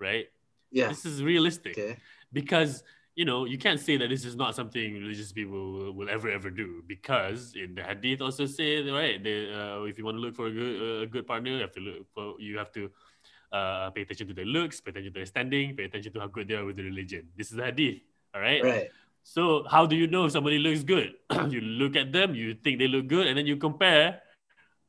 right yeah. this is realistic Okay. because you know you can't say that this is not something religious people will, will ever ever do because in the hadith also say right they, uh, if you want to look for a good uh, a good partner you have to look for you have to uh, pay attention to their looks pay attention to their standing pay attention to how good they are with the religion this is the hadith all right Right. so how do you know if somebody looks good you look at them you think they look good and then you compare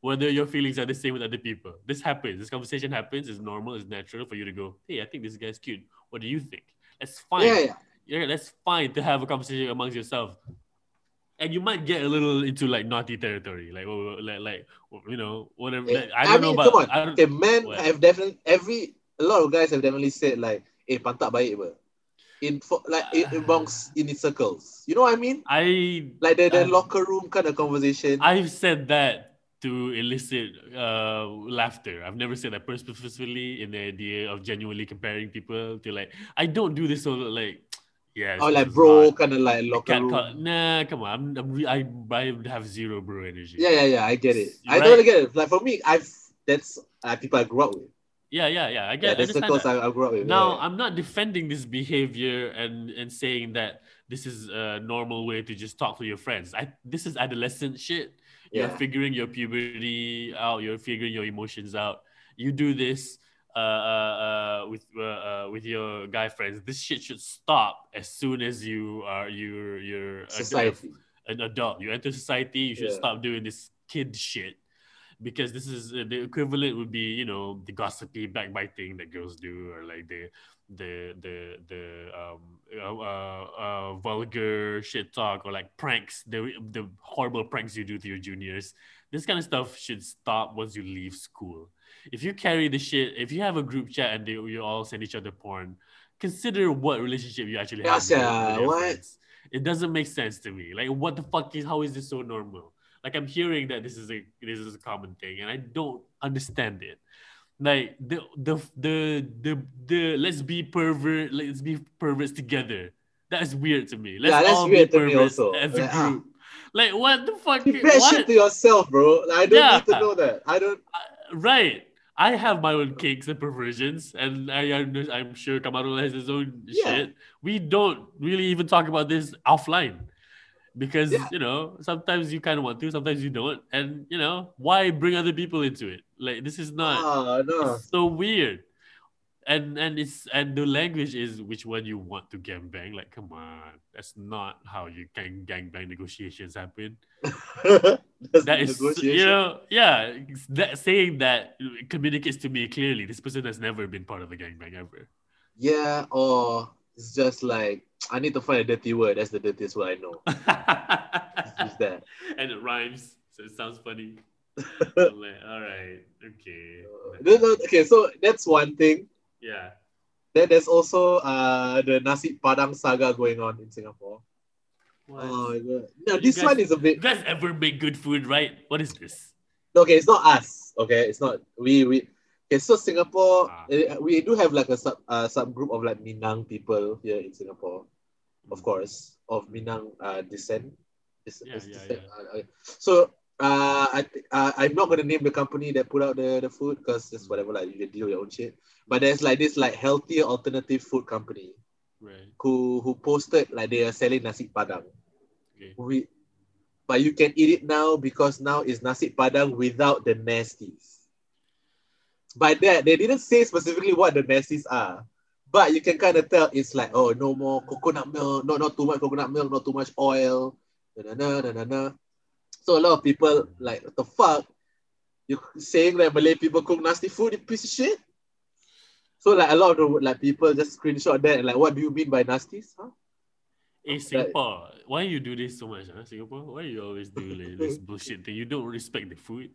whether your feelings are the same with other people this happens this conversation happens it's normal it's natural for you to go hey i think this guy's cute what do you think that's fine Yeah, yeah. yeah, that's fine to have a conversation amongst yourself. and you might get a little into like naughty territory, like oh, like like you know whatever. I don't know mean, about. come on. I don't, Okay, men What? have definitely every a lot of guys have definitely said like, "Eh, pantat baik ber." In for like in, amongst in circles, you know what I mean? I Like the, the Uh, locker room kind of conversation. I've said that to elicit uh, laughter. I've never said that purposefully in the idea of genuinely comparing people to like I don't do this so like yeah. or this like bro, kind of like locker can't room. call, nah, come on. I'm, I'm re- I, I have zero bro energy. Yeah, yeah, yeah. I get it. I totally get it. Like for me, I've that's uh, people I grew up with. yeah, yeah, yeah. I Yeah, get. the I understand circles. I, I grew up with. Now, yeah. I'm not defending this behavior and and saying that this is a normal way to just talk to your friends. I this is adolescent shit. You're figuring your puberty out. You're figuring your emotions out. You do this uh, uh, uh, with uh, uh, with your guy friends. This shit should stop as soon as you are you're you're society. an adult. You enter society. You should Yeah. stop doing this kid shit because this is uh, the equivalent would be you know the gossipy backbiting that girls do or like the the the the um uh, uh, uh, vulgar shit talk or like pranks the the horrible pranks you do to your juniors this kind of stuff should stop once you leave school if you carry the shit if you have a group chat and they, you all send each other porn consider what relationship you actually have with your- sia, with your what? friends. it doesn't make sense to me like what the fuck is how is this so normal like I'm hearing that this is a this is a common thing, and I don't understand it. Like the the the the the let's be pervert, let's be perverts together. That is weird to me. Let's Yeah, that's all weird be to me perverts also. as a Like, ah. group. Like what the fuck? Keep that What? shit to yourself, bro. Like, I don't Yeah. need to know that. I don't. Right. I have my own kinks and perversions, and I, I'm sure Kamarul has his own Yeah. shit. We don't really even talk about this offline because Yeah. you know sometimes you kind of want to, sometimes you don't, and you know why bring other people into it? Like this is not Ah, no. so weird. And and it's and the language is which one you want to gangbang. Like, come on, that's not how you can gangbang negotiations happen that is you know yeah that saying that communicates to me clearly this person has never been part of a gangbang ever Yeah, or it's just like I need to find a dirty word. That's the dirtiest word I know. Just that. and it rhymes so it sounds funny like, all right okay No, no, okay, so that's one thing. yeah Then there's also uh the nasi padang saga going on in Singapore. what? Oh! No, this guys- one is a you bit guys ever make good food right what is this okay. It's not us. Okay, it's not we we. Okay, so Singapore, Ah. eh, we do have like a sub uh, subgroup of like Minang people here in Singapore, of course, of Minang uh, descent. Is- Yeah, is yeah, descent, uh, uh, so uh, I th- uh, I'm not gonna name the company that put out the, the food because it's whatever like you can deal with your own shit. But there's like this like healthier alternative food company right who who posted like they are selling nasi padang. okay We, but you can eat it now because now it's nasi padang without the nasties. By that, they didn't say specifically what the nasties are, but you can kind of tell it's like, oh, no more coconut milk, not not too much coconut milk, not too much oil, na na na na na. So a lot of people like, what the fuck? You saying that Malay people cook nasty food, you piece of shit? So like a lot of the like people just screenshot that and like, what do you mean by nasties? Huh? Hey Singapore, why you do this so much, huh? Singapore? Why you always do like, this bullshit thing? You don't respect the food.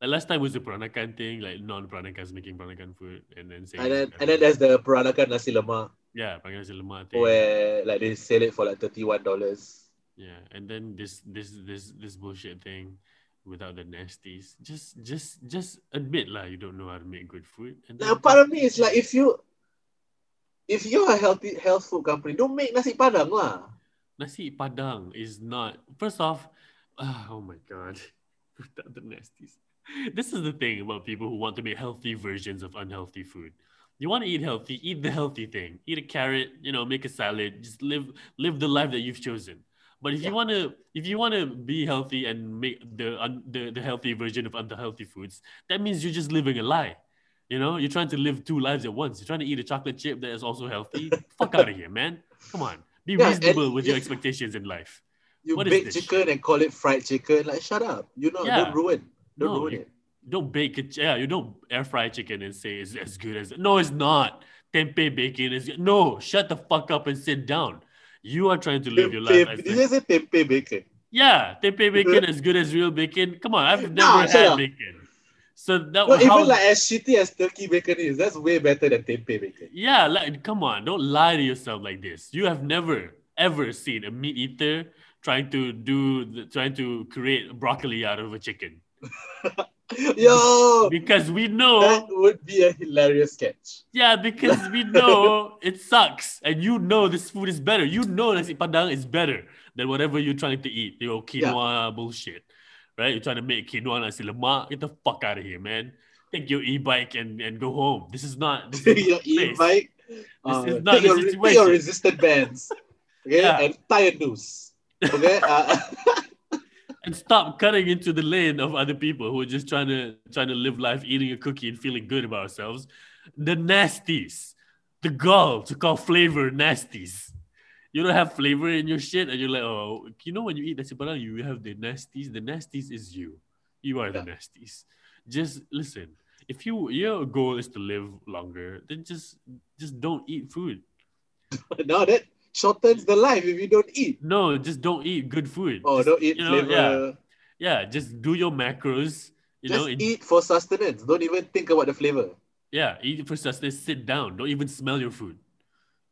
Like last time was the Peranakan thing, like non-Peranakans making Peranakan food, and then saying, And then and then there's the Peranakan nasi lemak yeah, Peranakan nasi lemak thing. where like they sell it for like thirty one dollars. Yeah, and then this this this this bullshit thing without the nasties. Just just just admit lah you don't know how to make good food. And Now part of me is like if you if you're a healthy health food company, don't make nasi padang lah. nasi padang is not. First off, ah, oh my god, without the nasties. This is the thing about people who want to make healthy versions of unhealthy food. You want to eat healthy, eat the healthy thing. Eat a carrot, you know, make a salad. Just live live the life that you've chosen. But if you want to if you want to be healthy and make the, un, the the healthy version of unhealthy foods, that means you're just living a lie. You know, you're trying to live two lives at once. You're trying to eat a chocolate chip that is also healthy. Fuck out of here, man. Come on. Be Yeah, reasonable with your expectations in life. You What bake chicken and call it fried chicken. Like shut up. You know, Yeah. don't ruin. Don't No, ruin you- it. Don't bake it. Yeah, you don't air fry chicken and say it's as good as. No, it's not. Tempeh bacon is. No, shut the fuck up and sit down. You are trying to live your life. Did you say tempeh bacon? Yeah, tempeh bacon as good as real bacon. Come on, I've never shut had bacon. So that No, even like as shitty as turkey bacon is, that's way better than tempeh bacon. yeah, like come on, don't lie to yourself like this. You have never ever seen a meat eater trying to do the, trying to create broccoli out of a chicken Yo, because we know that would be a hilarious sketch. yeah because we know it sucks and you know this food is better. You know nasi padang is better than whatever you're trying to eat. Your quinoa bullshit, right? You're trying to make quinoa nasi lemak. Get the fuck out of here, man. Take your e-bike and, and go home. This is not this is your not place. e-bike. Uh, is not take, your, your resistant bands. Okay, Yeah. and tie a noose. Okay. Uh, and stop cutting into the lane of other people who are just trying to trying to live life eating a cookie and feeling good about ourselves. The nasties. The gall to call flavor nasties. You don't have flavor in your shit and you're like oh you know when you eat nasi padang you have the nasties. The nasties is you. You are the nasties. Just listen. If you your goal is to live longer then just just don't eat food. Now that shortens the life if you don't eat. no just don't eat good food Oh, Just, don't eat you know, flavor. yeah. yeah just do your macros you Just know eat for sustenance. Don't even think about the flavor. Yeah, eat for sustenance. Sit down. Don't even smell your food.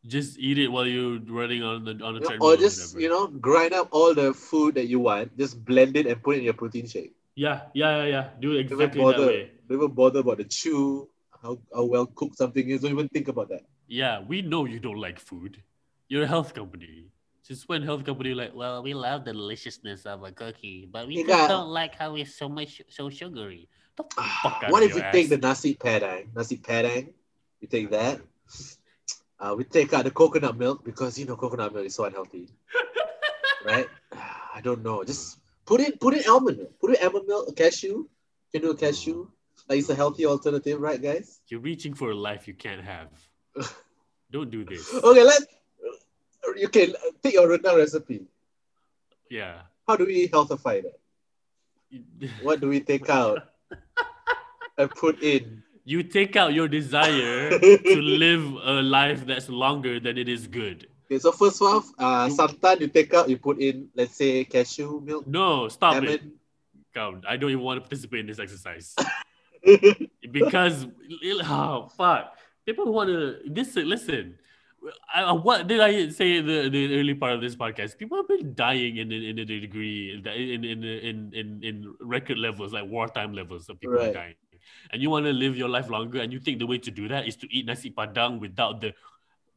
Just eat it while you're running on the on the treadmill. or or just whatever. you know grind up all the food that you want, just blend it and put it in your protein shake. Yeah, yeah, yeah, yeah. Do it Don't exactly that bother. way. Don't even bother about the chew, how, how well cooked something is. Don't even think about that. Yeah, we know you don't like food. You're a health company. Just when health company like, well, we love the deliciousness of a cookie, but we just got- don't like how it's so much so sugary. Out what if your we take the nasi padang? Nasi padang, we take that. Uh, we take out the coconut milk because you know coconut milk is so unhealthy, right? I don't know. Just put in put in almond milk. Put in almond milk, a cashew. You can do a cashew. Like it's a healthy alternative, right, guys? You're reaching for a life you can't have. don't do this. Okay, let's. You can take your rendang recipe. Yeah. How do we healthify that? What do we take out and put in? you take out your desire to live a life that's longer than it is good. Okay, so first one, uh, santan you take out, you put in, let's say, cashew milk, No, stop it. almond. Come, I don't even want to participate in this exercise because oh fuck, people want to. This listen. I, what did I say in the, the early part of this podcast? People have been dying in in, in a degree in in in in in, in record levels, like wartime levels of people Right. dying. And you want to live your life longer, and you think the way to do that is to eat nasi padang without the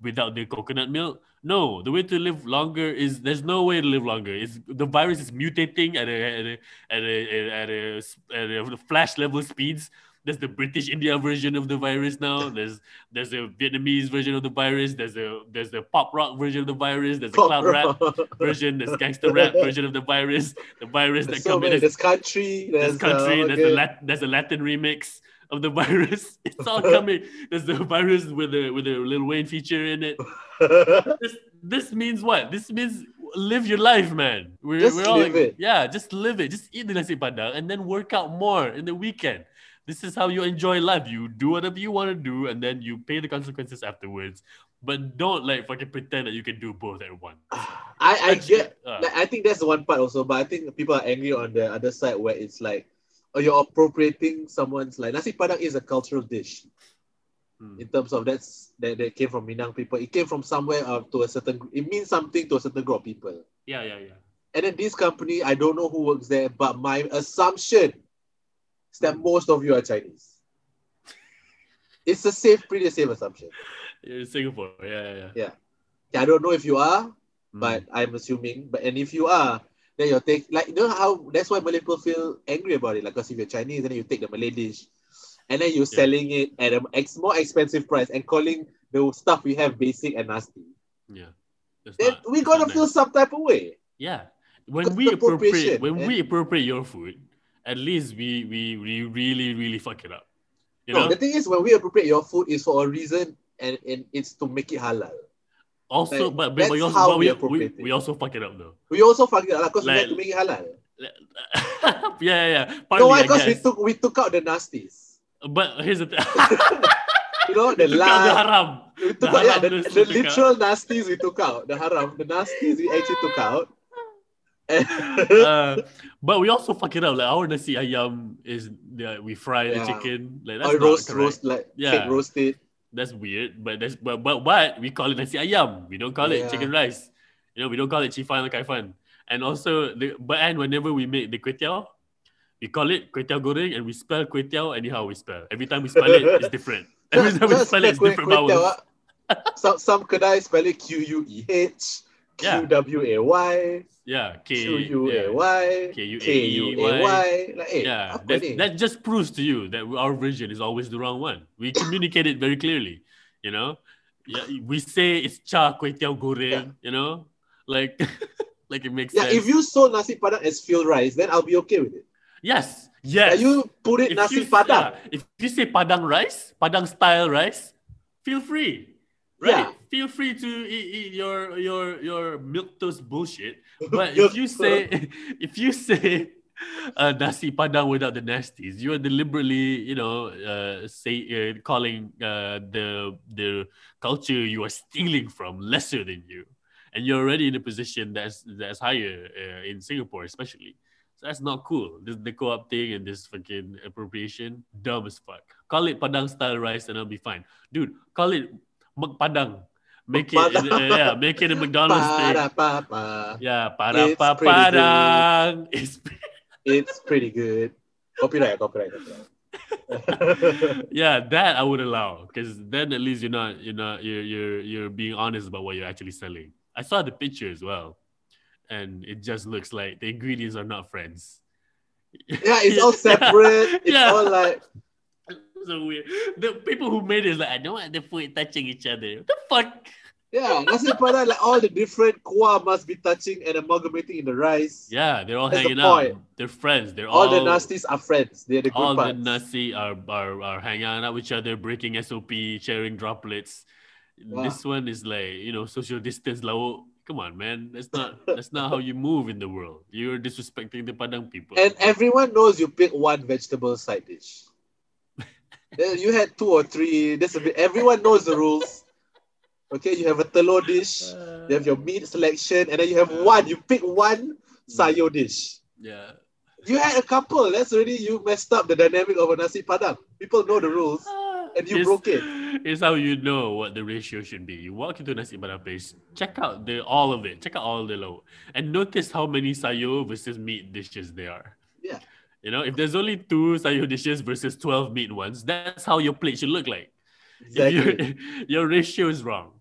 without the coconut milk. No, the way to live longer is there's no way to live longer. It's the virus is mutating at a at a at a, at a, at a, at a flash level speeds. There's the British India version of the virus now. There's there's a Vietnamese version of the virus. There's a there's the pop rock version of the virus. There's a Pop cloud rap version. There's gangster rap version of the virus. The virus There's that so come in There's country. there's There's country, uh, there's a Lat- there's a Latin remix of the virus. It's all coming. There's the virus with a with a Lil Wayne feature in it. This this means what? This means live your life, man. We're, Just we're all like, it. yeah, just live it. Just eat the nasi padang and then work out more in the weekend. This is how you enjoy life. You do whatever you want to do, and then you pay the consequences afterwards. But don't like fucking pretend that you can do both at once. I, I get uh, like, I think that's one part also, but I think people are angry on the other side where it's like, oh, you're appropriating someone's like nasi padang is a cultural dish hmm. in terms of that's that, that came from Minang people. It came from somewhere uh, to a certain. It means something to a certain group of people. yeah, yeah, yeah. And then this company, I don't know who works there, but my assumption is that most of you are Chinese. It's a safe, pretty safe assumption. You're in Singapore. Yeah, yeah, yeah. Yeah, I don't know if you are, Mm. but I'm assuming. But and if you are, then you're take like you know how that's why Malay people feel angry about it. Like because if you're Chinese, then you take the Malay dish, and then you're Yeah. selling it at an ex- more expensive price and calling the stuff we have basic and nasty. yeah. Then not- we gotta feel nice. some type of way. Yeah. When we appropriate when man. we appropriate your food, at least we we, we really really fuck it up. You no, know. the thing is when we appropriate your food is for a reason, and, and it's to make it halal. also, like, but, but we that's also but we we, we, we also fuck it up though. We also fuck it up because we Like- have to make it halal. yeah, yeah, yeah. Partly, why? Because we took we took out the nasties. But here's the thing. You know the We out the haram. We The took out, yeah, the, the we literal nasties we took out. The haram, the nasties we actually took out. uh, but we also fuck it up. Like our nasi ayam is the, we fry the chicken. Like that's not roast, correct. roast like Yeah. fake roasted. That's weird. But that's but but but we call it nasi ayam. We don't call it Yeah. chicken rice. You know, we don't call it chifan or kaifan. And also the but and whenever we make the kway teow, we call it kway teow goreng and we spell kway teow anyhow we spell. Every time we spell it, it's different. Every time we spell it, it's different kway- kway teow, vowels. ah. some some kedai spell it Q U E H, Yeah. Q W A Y, Yeah, K U A Y, K U A Y. yeah. Y, K-U-A-E-Y. K U A Y. Like, eh, Yeah, that, that just proves to you that our version is always the wrong one. We communicate it very clearly, you know. Yeah, we say it's cha kway teow goreng, you know, like like it makes Yeah, sense. if you saw nasi padang as field rice, then I'll be okay with it. yes, Yeah, yes. you put it If nasi you- padang. yeah, if you say padang rice, padang style rice, feel free. Right, Yeah. Feel free to eat, eat your your your milk toast bullshit. But if you say if you say uh, nasi padang without the nasties, you are deliberately, you know, uh, say uh, calling uh, the the culture you are stealing from lesser than you, and you're already in a position that's that's higher uh, in Singapore, especially. So that's not cool. This the co-op thing and this fucking appropriation, dumb as fuck. Call it padang style rice and I'll be fine, dude. Call it mak padang. Make it, uh, yeah, make it a McDonald's thing. Yeah, para It's pa pretty padang. It's It's pretty good. Copyright, copyright, copyright. yeah, that I would allow because then at least you're not you're not you're you're you're being honest about what you're actually selling. I saw the picture as well, and it just looks like the ingredients are not friends. yeah, it's all separate. It's Yeah. all like so weird. The people who made it is like I don't want the food touching each other. What the fuck? yeah, nasi padang like all the different kuah must be touching and amalgamating in the rice. Yeah, they're all That's the hanging out. point. They're friends. They're All all, the nasties are friends. They're the good all the parts. nasi are, are are hanging out with each other, breaking SOP, sharing droplets. Yeah. This one is like you know social distance. Lau. Oh, come on, man. That's not that's not how you move in the world. You're disrespecting the Padang people. And everyone knows you pick one vegetable side dish. Then you had two or three. This. Everyone knows the rules. Okay, you have a telur dish. Uh, you have your meat selection, and then you have one. You pick one hmm. sayo dish. yeah. You had a couple. That's already you messed up the dynamic of a nasi padang. People know the rules, ah. and you Here's- broke it. It's how you know what the ratio should be. You walk into a nasi padang place, check out the all of it, check out all the low, and notice how many sayo versus meat dishes there are. Yeah. You know, if there's only two sayo dishes versus twelve meat ones, that's how your plate should look like. Exactly. your- your ratio is wrong.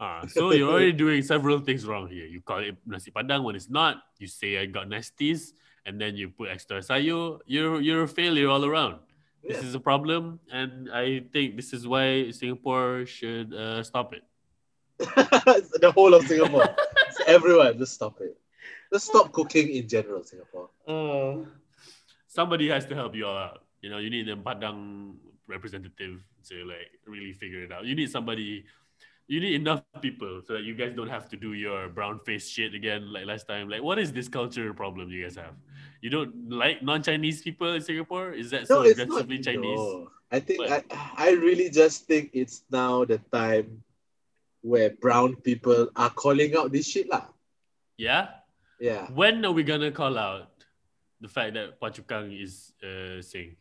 Ah, so you're already doing several things wrong here. You call it nasi padang when it's not. You say I got nasties, and then you put extra sayo. You're you're a failure all around. This Yeah. is a problem, and I think this is why Singapore should uh, stop it. the whole of Singapore. Everyone, just stop it. Just stop cooking in general, Singapore. Somebody has to help you all out. You know, you need a Padang representative to like really figure it out. You need somebody. You need enough people so that you guys don't have to do your brown face shit again like last time. Like, what is this culture problem you guys have? You don't like non-Chinese people in Singapore? Is that so No, it's not. Chinese? No. I think I, I really just think it's now the time where brown people are calling out this shit lah. Yeah. Yeah. When are we gonna call out the fact that Phua Chu Kang is uh, Singh?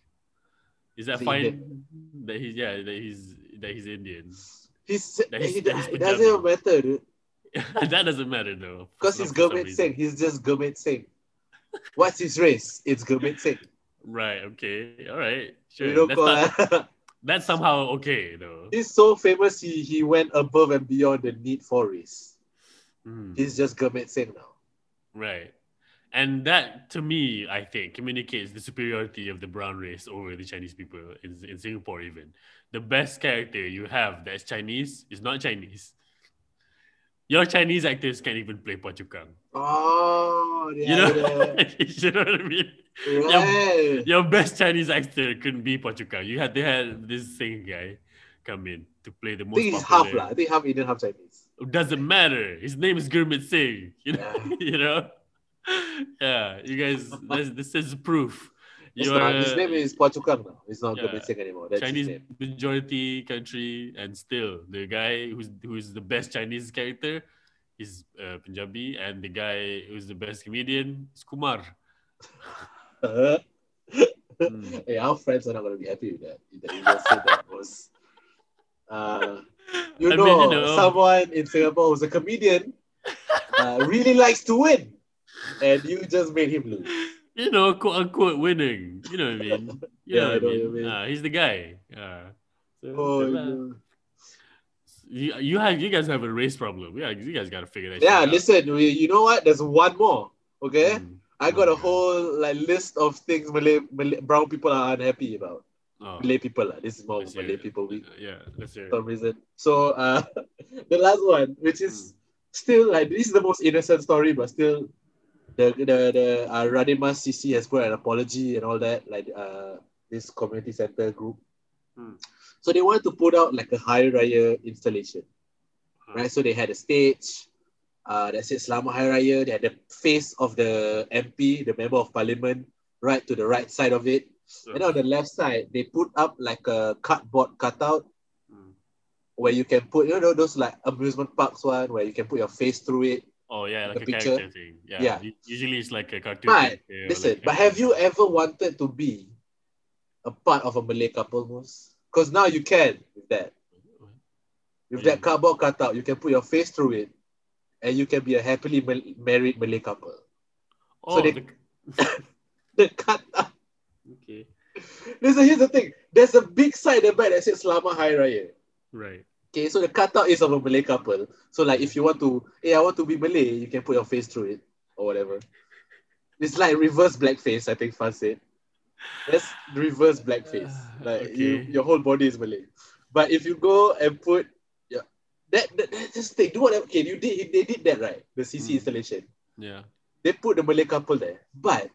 Is that fine? That he's yeah, that he's that he's Indian. He's, That is- he, that it doesn't matter, dude. that doesn't matter though. Because he's Gurmit. Singh. He's just Gurmit Singh. What's his race? It's Gurmit Singh. Right. Okay. All right. Sure. You know, That's, not, that's somehow okay though. he's so famous, he, he went above and beyond the need for race. Hmm. He's just Gurmit Singh now. Right. And that, to me, I think, communicates the superiority of the brown race over the Chinese people in, in Singapore, even. The best character you have that's Chinese is not Chinese. Your Chinese actors can't even play Phua Chu Kang. Oh, You yeah. know? yeah. you know what I mean? Right. Your best Chinese actor couldn't be Phua Chu Kang. You had they had this same guy come in to play the I most think he's half lah. I think half Indian, half Chinese. Doesn't matter. His name is Gurmit Singh. You know, Yeah. you know. Yeah, you guys. This, this is proof. It's You're not, his name is Phua Chu Kang now. It's not Yeah. Singh anymore. That's Chinese majority country, and still the guy who's who's the best Chinese character is uh, Punjabi, and the guy who's the best comedian is Kumar. Hmm. hey, our friends are not gonna be happy with that. That you just said that was. Uh, you, know, mean, you know. someone in Singapore who's a comedian uh, really likes to win, and you just made him lose. You know, quote unquote winning. You know what I mean? You Yeah, know what I what you mean? mean. Uh, he's the guy. Uh, so, Oh, yeah. you, you have you guys have a race problem. Yeah, you guys got to figure that. yeah. Listen, we, you know what? There's one more. Okay, Mm. I got a Okay. whole like list of things Malay, Malay brown people are unhappy about. Oh, Malay people, lah. this is more Malay people week. Yeah, let's hear. it. some reason. So uh, the last one, which is Hmm. still like this is the most innocent story, but still the the the uh, CC has put an apology and all that, like uh this community center group. Hmm. So they wanted to put out like a Hari Raya installation, Huh. right? So they had a stage. Uh, that said Selamat Hari Raya. They had the face of the MP, the member of parliament, right to the right side of it. And on the left side, they put up like a cardboard cutout Mm. where you can put, you know, those like amusement parks one where you can put your face through it. Oh yeah, the like a picture. character thing. Yeah. Yeah. Usually it's like a cartoon. But, Listen, like but have you ever wanted to be a part of a Malay couple, Moose? Because now you can with that. With that Mm. cardboard cutout, you can put your face through it and you can be a happily mal- married Malay couple. Oh, they- the- The cutout. okay. Listen, here's the thing. There's a big sign at the back that says Selamat Hari Raya. Right. Okay, so the cutout is of a Malay couple. So like if you want to, hey, I want to be Malay, you can put your face through it or whatever. It's like reverse blackface, I think Fan said. That's reverse blackface. Like you, your whole body is Malay. But if you go and put yeah, that, that, that just think, do whatever. Okay, you did they did that right, the CC Mm. installation. Yeah. They put the Malay couple there. But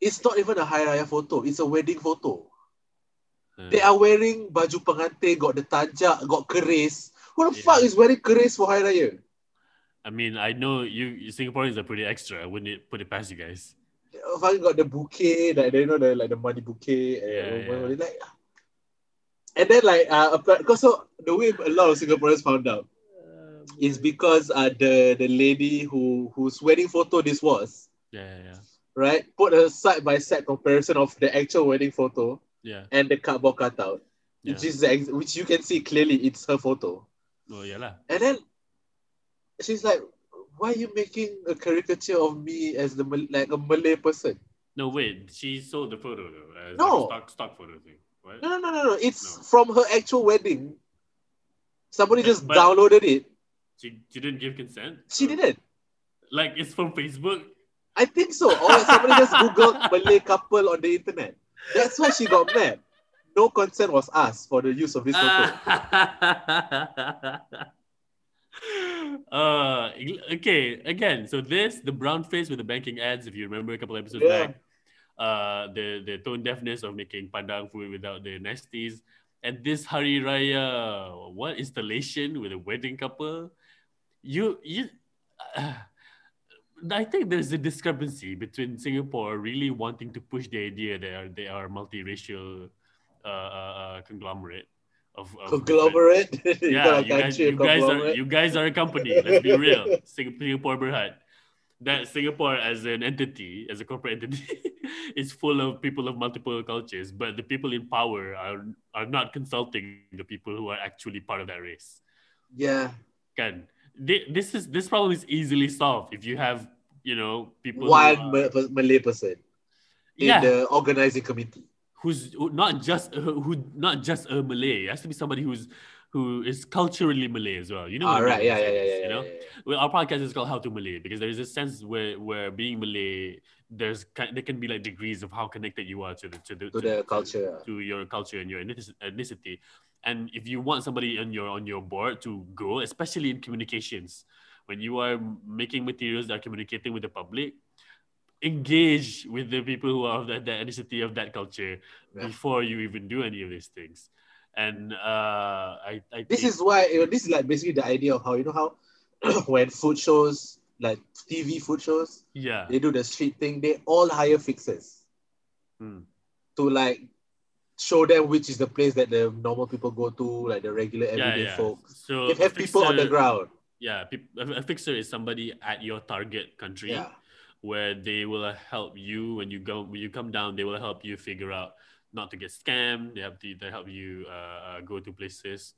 it's not even a Hari Raya photo, it's a wedding photo. Uh, They are wearing baju pengantin, got the tanjak, got keris. Who the Yeah. fuck is wearing keris for Hari Raya? I mean, I know you, Singaporeans are pretty extra. I wouldn't put it past you guys. Fucking got the bouquet, like they know the like the money bouquet, and Yeah, yeah. like. And then like uh, because so the way a lot of Singaporeans found out is because uh the the lady who whose wedding photo this was Yeah, yeah, yeah. right put a side by side comparison of the actual wedding photo Yeah. and the cardboard cutout, yeah. which is ex- which you can see clearly it's her photo. oh, yeah lah. And then she's like, "Why are you making a caricature of me as the like a Malay person?" No, wait. She sold the photo though. No. Stock, stock photo thing. What? No, no, no, no, no. It's No. from her actual wedding. Somebody just but- downloaded it. She, she didn't give consent. She didn't. Like it's from Facebook. I think so. Or somebody just googled Malay couple on the internet. That's why she got mad. No consent was asked for the use of this photo. uh okay again so this the brown face with the banking ads if you remember a couple episodes Yeah. back uh the the tone deafness of making padang food without the nasties and this hari raya what installation with a wedding couple you you I think there's a discrepancy between Singapore really wanting to push the idea that are, they are a multiracial uh, uh, uh, conglomerate of, of Conglomerate. You yeah, you guys, you guys are you guys are a company. Let's be real. Singapore Berhad. That Singapore as an entity, as a corporate entity, is full of people of multiple cultures, but the people in power are are not consulting the people who are actually part of that race. Yeah. Can this is this problem is easily solved if you have you know people One are- Malay person in yeah the organizing committee. who's who, not just who, who not just a Malay. It has to be somebody who's who is culturally Malay as well. You know, All what ah, I Yeah, yeah, yeah, yeah. You know, well, our podcast is called How to Malay because there is a sense where where being Malay, there's there can be like degrees of how connected you are to the to the, To the culture. to your culture and your ethnicity. And if you want somebody on your on your board to grow, especially in communications, when you are making materials that are communicating with the public, engage with the people who are of that, that ethnicity of that culture Yeah. before you even do any of these things. And uh, I, I This is why you know, this is like basically the idea of how you know how when food shows like TV food shows yeah they do the street thing they all hire fixers Hmm. to like show them which is the place that the normal people go to like the regular everyday yeah. folks So they have people on the ground yeah, a a fixer is somebody at your target country Yeah. where they will help you when you go when you come down. They will help you figure out not to get scammed. They have to they help you uh, uh, go to places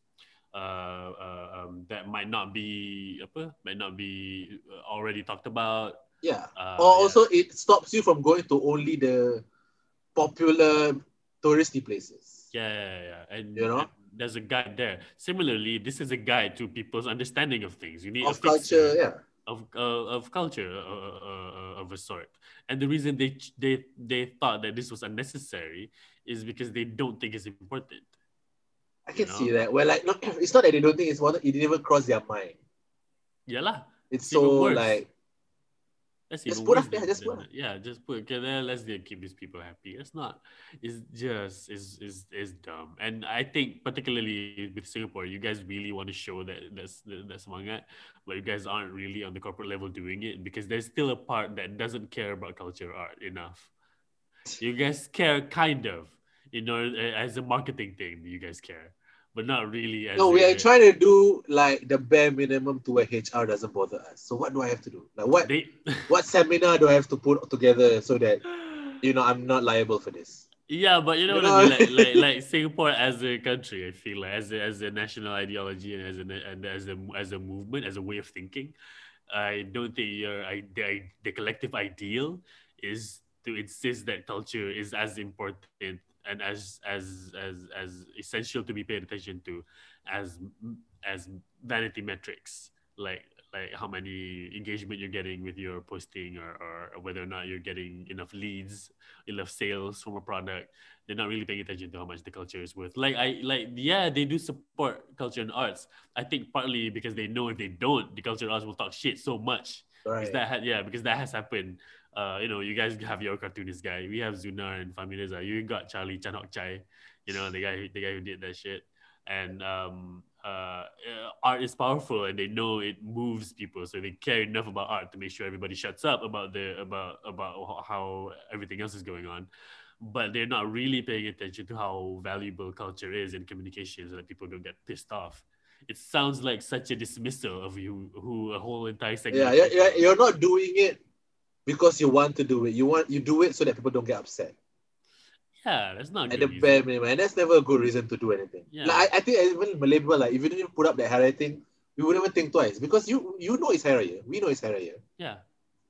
uh, uh, um, that might not be apa might not be uh, already talked about. Yeah. Uh, or yeah. also it stops you from going to only the popular touristy places. Yeah, yeah, yeah. And, You know? there's a guide there. Similarly, this is a guide to people's understanding of things. You need a Of culture, yeah. of uh, of culture uh, uh, uh, of a sort. And the reason they ch- they they thought that this was unnecessary is because they don't think it's important. I can know? see that. Well, like, no, it's not that they don't think it's important, it didn't even cross their mind. Yeah lah. It's It's so like, That's Just put up there, just put. Yeah, just put. Okay. Let's keep these people happy. It's not. It's just. It's is is dumb. And I think particularly with Singapore, you guys really want to show that that's that's mangat, but you guys aren't really on the corporate level doing it because there's still a part that doesn't care about culture art enough. You guys care kind of, you know, as a marketing thing. You guys care, but not really. As no, we are trying to do like the bare minimum to where HR doesn't bother us. So what do I have to do? Like what They. what seminar do I have to put together so that you know I'm not liable for this? Yeah, but you know You what I mean, like, like like Singapore as a country, I feel like as a, as a national ideology and as a and as a as a movement, as a way of thinking, I don't think your I the, the collective ideal is to insist that culture is as important and as as as as essential to be paid attention to as as vanity metrics like like how many engagement you're getting with your posting or, or whether or not you're getting enough leads enough sales from a product. They're not really paying attention to how much the culture is worth. Like i like yeah they do support culture and arts. I think partly because they know if they don't the culture and arts will talk shit so much. Right. because that had yeah because that has happened uh you know you guys have your cartoonist guy. We have Zunar and Fahmi you got Charlie Chan Hock Chye you know the guy who- the guy who did that shit. And um uh, art is powerful and they know it moves people. So they care enough about art to make sure everybody shuts up about the about about how everything else is going on. But they're not really paying attention to how valuable culture is in communication so that people don't get pissed off. It sounds like such a dismissal of you who a whole entire segment Yeah, yeah, yeah, you're not doing it because you want to do it. You want you do it so that people don't get upset. Yeah, that's not At good the bare minimum, and that's never a good reason to do anything. Yeah. Like I, I think even Malay people, like if you didn't put up that hari thing, we wouldn't even think twice because you you know it's hari raya. We know it's hari raya. Yeah,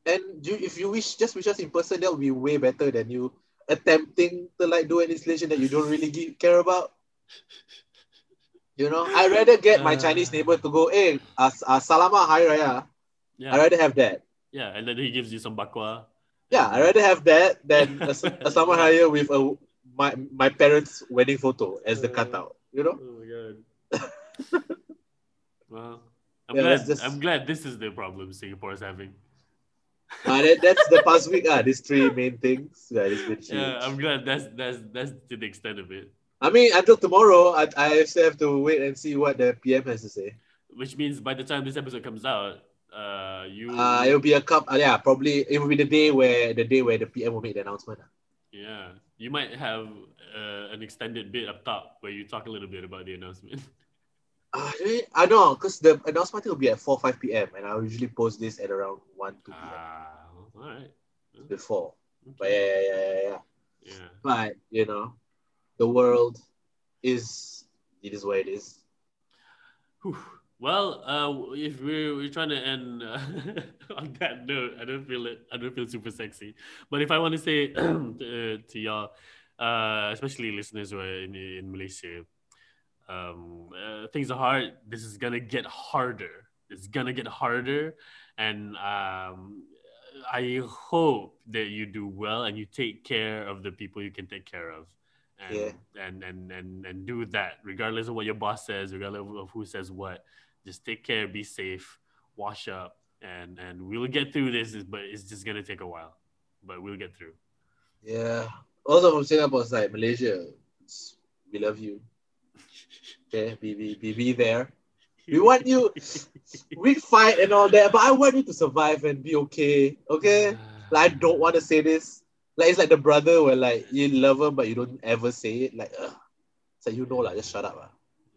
And you, if you wish just wish us in person, that would be way better than you attempting to like do an installation that you don't really give, care about. You know, I rather get my Uh. Chinese neighbor to go, hey, as uh, salama hari raya. yeah, I rather have that. Yeah, and then he gives you some bak kwa. Yeah, I'd rather have that than a summer hire with a my my parents' wedding photo as the Uh. cutout. You know? Oh my god. well, I'm Yeah, glad. just- I'm glad this is the problem Singapore is having. Uh, that, that's the past week. Ah, these three main things. Yeah, it's been huge. Yeah, I'm glad that's that's that's to the extent of it. I mean, until tomorrow, I, I still have to wait and see what the PM has to say. Which means by the time this episode comes out, uh, you Uh, it'll be a cup. Uh, yeah, probably it will be the day where the day where the PM will make the announcement. ah. yeah, you might have uh, an extended bit up top where you talk a little bit about the announcement. Uh. I know, because the announcement will be at 4 5 p.m. and I usually post this at around 1 2 p.m. Ah, all right. before. But Okay. yeah, yeah, yeah, yeah. Yeah. But, you know, the world is, it is what it is. Whew. Well, uh, if we're, we're trying to end uh, on that note, I don't feel it. I don't feel super sexy. But if I want to say to, to y'all, uh, especially listeners who are in, in Malaysia, um, uh, things are hard. This is gonna get harder. It's gonna get harder, and um, I hope that you do well and you take care of the people you can take care of. And, Yeah. and, and and and do that regardless of what your boss says, regardless of who says what. Just take care, be safe, wash up, and and we'll get through this. But it's just gonna take a while, but we'll get through. Yeah. Also from Singapore side, Malaysia, we love you. Okay, be, be, be, be there. We want you, we fight and all that, but I want you to survive and be okay. Okay? Like, I don't want to say this. Like, it's like the brother where, like, you love him, but you don't ever say it. Like, ugh. It's like, you know, like, just shut up. ah.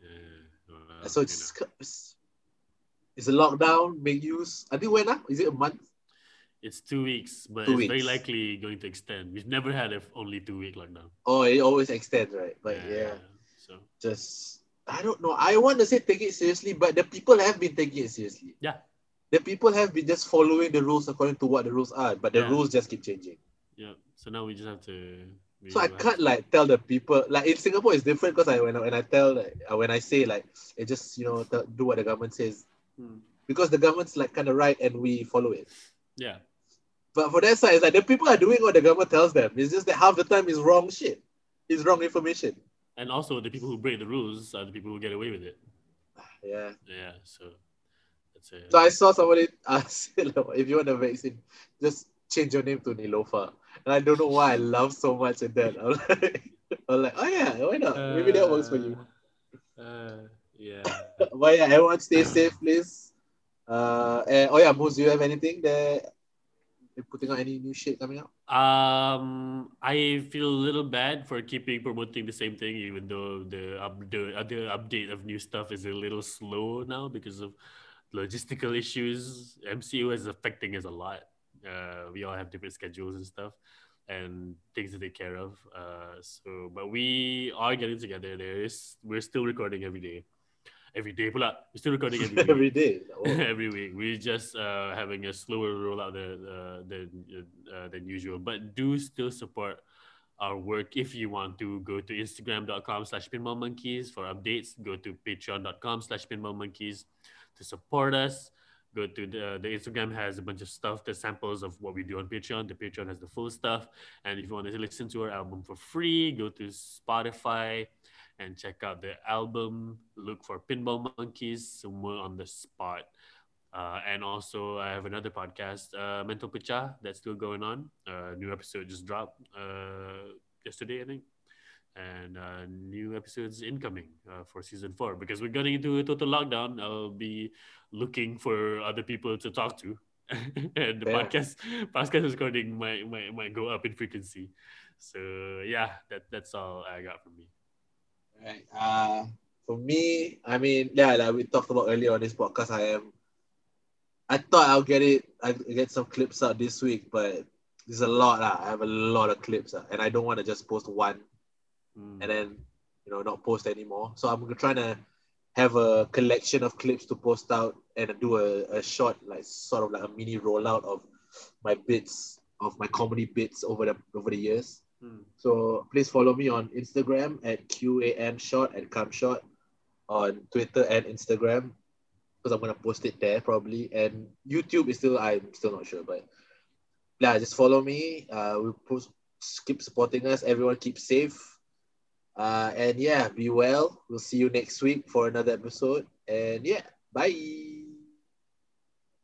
Yeah, well, So you know. it's Is a lockdown make use? I think when ah? Is it a month? It's two weeks, but Two it's very likely going to extend. We've never had a only two week lockdown. Oh, it always extends, right? But yeah, So just I don't know. I want to say take it seriously, but the people have been taking it seriously. Yeah. The people have been just following the rules according to what the rules are, but the Yeah. rules just keep changing. yeah. So now we just have to. So I can't like tell the people like in Singapore it's different because I when I, when I tell like when I say like it just you know do what the government says Hmm. because the government's like kind of right and we follow it. Yeah. But for that side, it's like the people are doing what the government tells them. It's just that half the time is wrong shit. It's wrong information. And also, the people who break the rules are the people who get away with it. Yeah. Yeah. So that's it. So I saw somebody ask if you want a vaccine, just change your name to Neelofa. And I don't know why I love so much in that. I'm like, I'm like, oh yeah, why not? Maybe that works for you. Uh, yeah. But yeah, everyone stay safe, please. Uh, and, oh yeah, Moose, do you have anything that putting out any new shit coming out? Um, I feel a little bad for keeping promoting the same thing, even though the up, the other update of new stuff is a little slow now because of logistical issues. MCO is affecting us a lot. Uh, we all have different schedules and stuff, and things to take care of. Uh, so, but we are getting together. There is we're still recording every day. Every day, pula. We're still recording every week. Every day. Oh. every week. We're just uh, having a slower rollout than, uh, than, uh, than usual. But do still support our work. If you want to go to Instagram.com slash pinball monkeys for updates, go to patreon.com slash pinball monkeys to support us. Go to the, the Instagram has a bunch of stuff, the samples of what we do on Patreon. The Patreon has the full stuff. And if you want to listen to our album for free, go to Spotify and check out the album. Look for Pinball Monkeys, somewhere on the spot. Uh, and also, I have another podcast, uh, Mental Pecah, that's still going on. Uh, new episode just dropped uh, yesterday, I think. And uh, new episodes incoming uh, for season four because we're getting into a total lockdown. I'll be looking for other people to talk to, and the Yeah. podcast podcast recording might, might might go up in frequency. So yeah, that that's all I got from me. Right. Uh, for me, I mean, yeah, like we talked about earlier on this podcast, I am. I thought I'll get it. I get some clips out this week, but there's a lot. Uh, I have a lot of clips, uh, and I don't want to just post one Mm. and then you know not post anymore. So I'm trying to have a collection of clips to post out and do a, a short, like sort of like a mini rollout of my bits of my comedy bits over the over the years. Mm. So please follow me on Instagram at QAM short and come short on Twitter and Instagram because I'm gonna post it there probably. And YouTube is still I'm still not sure, but yeah, just follow me. Uh, we post, keep supporting us. Everyone keep safe. Uh, and yeah, be well. We'll see you next week for another episode. And yeah, bye.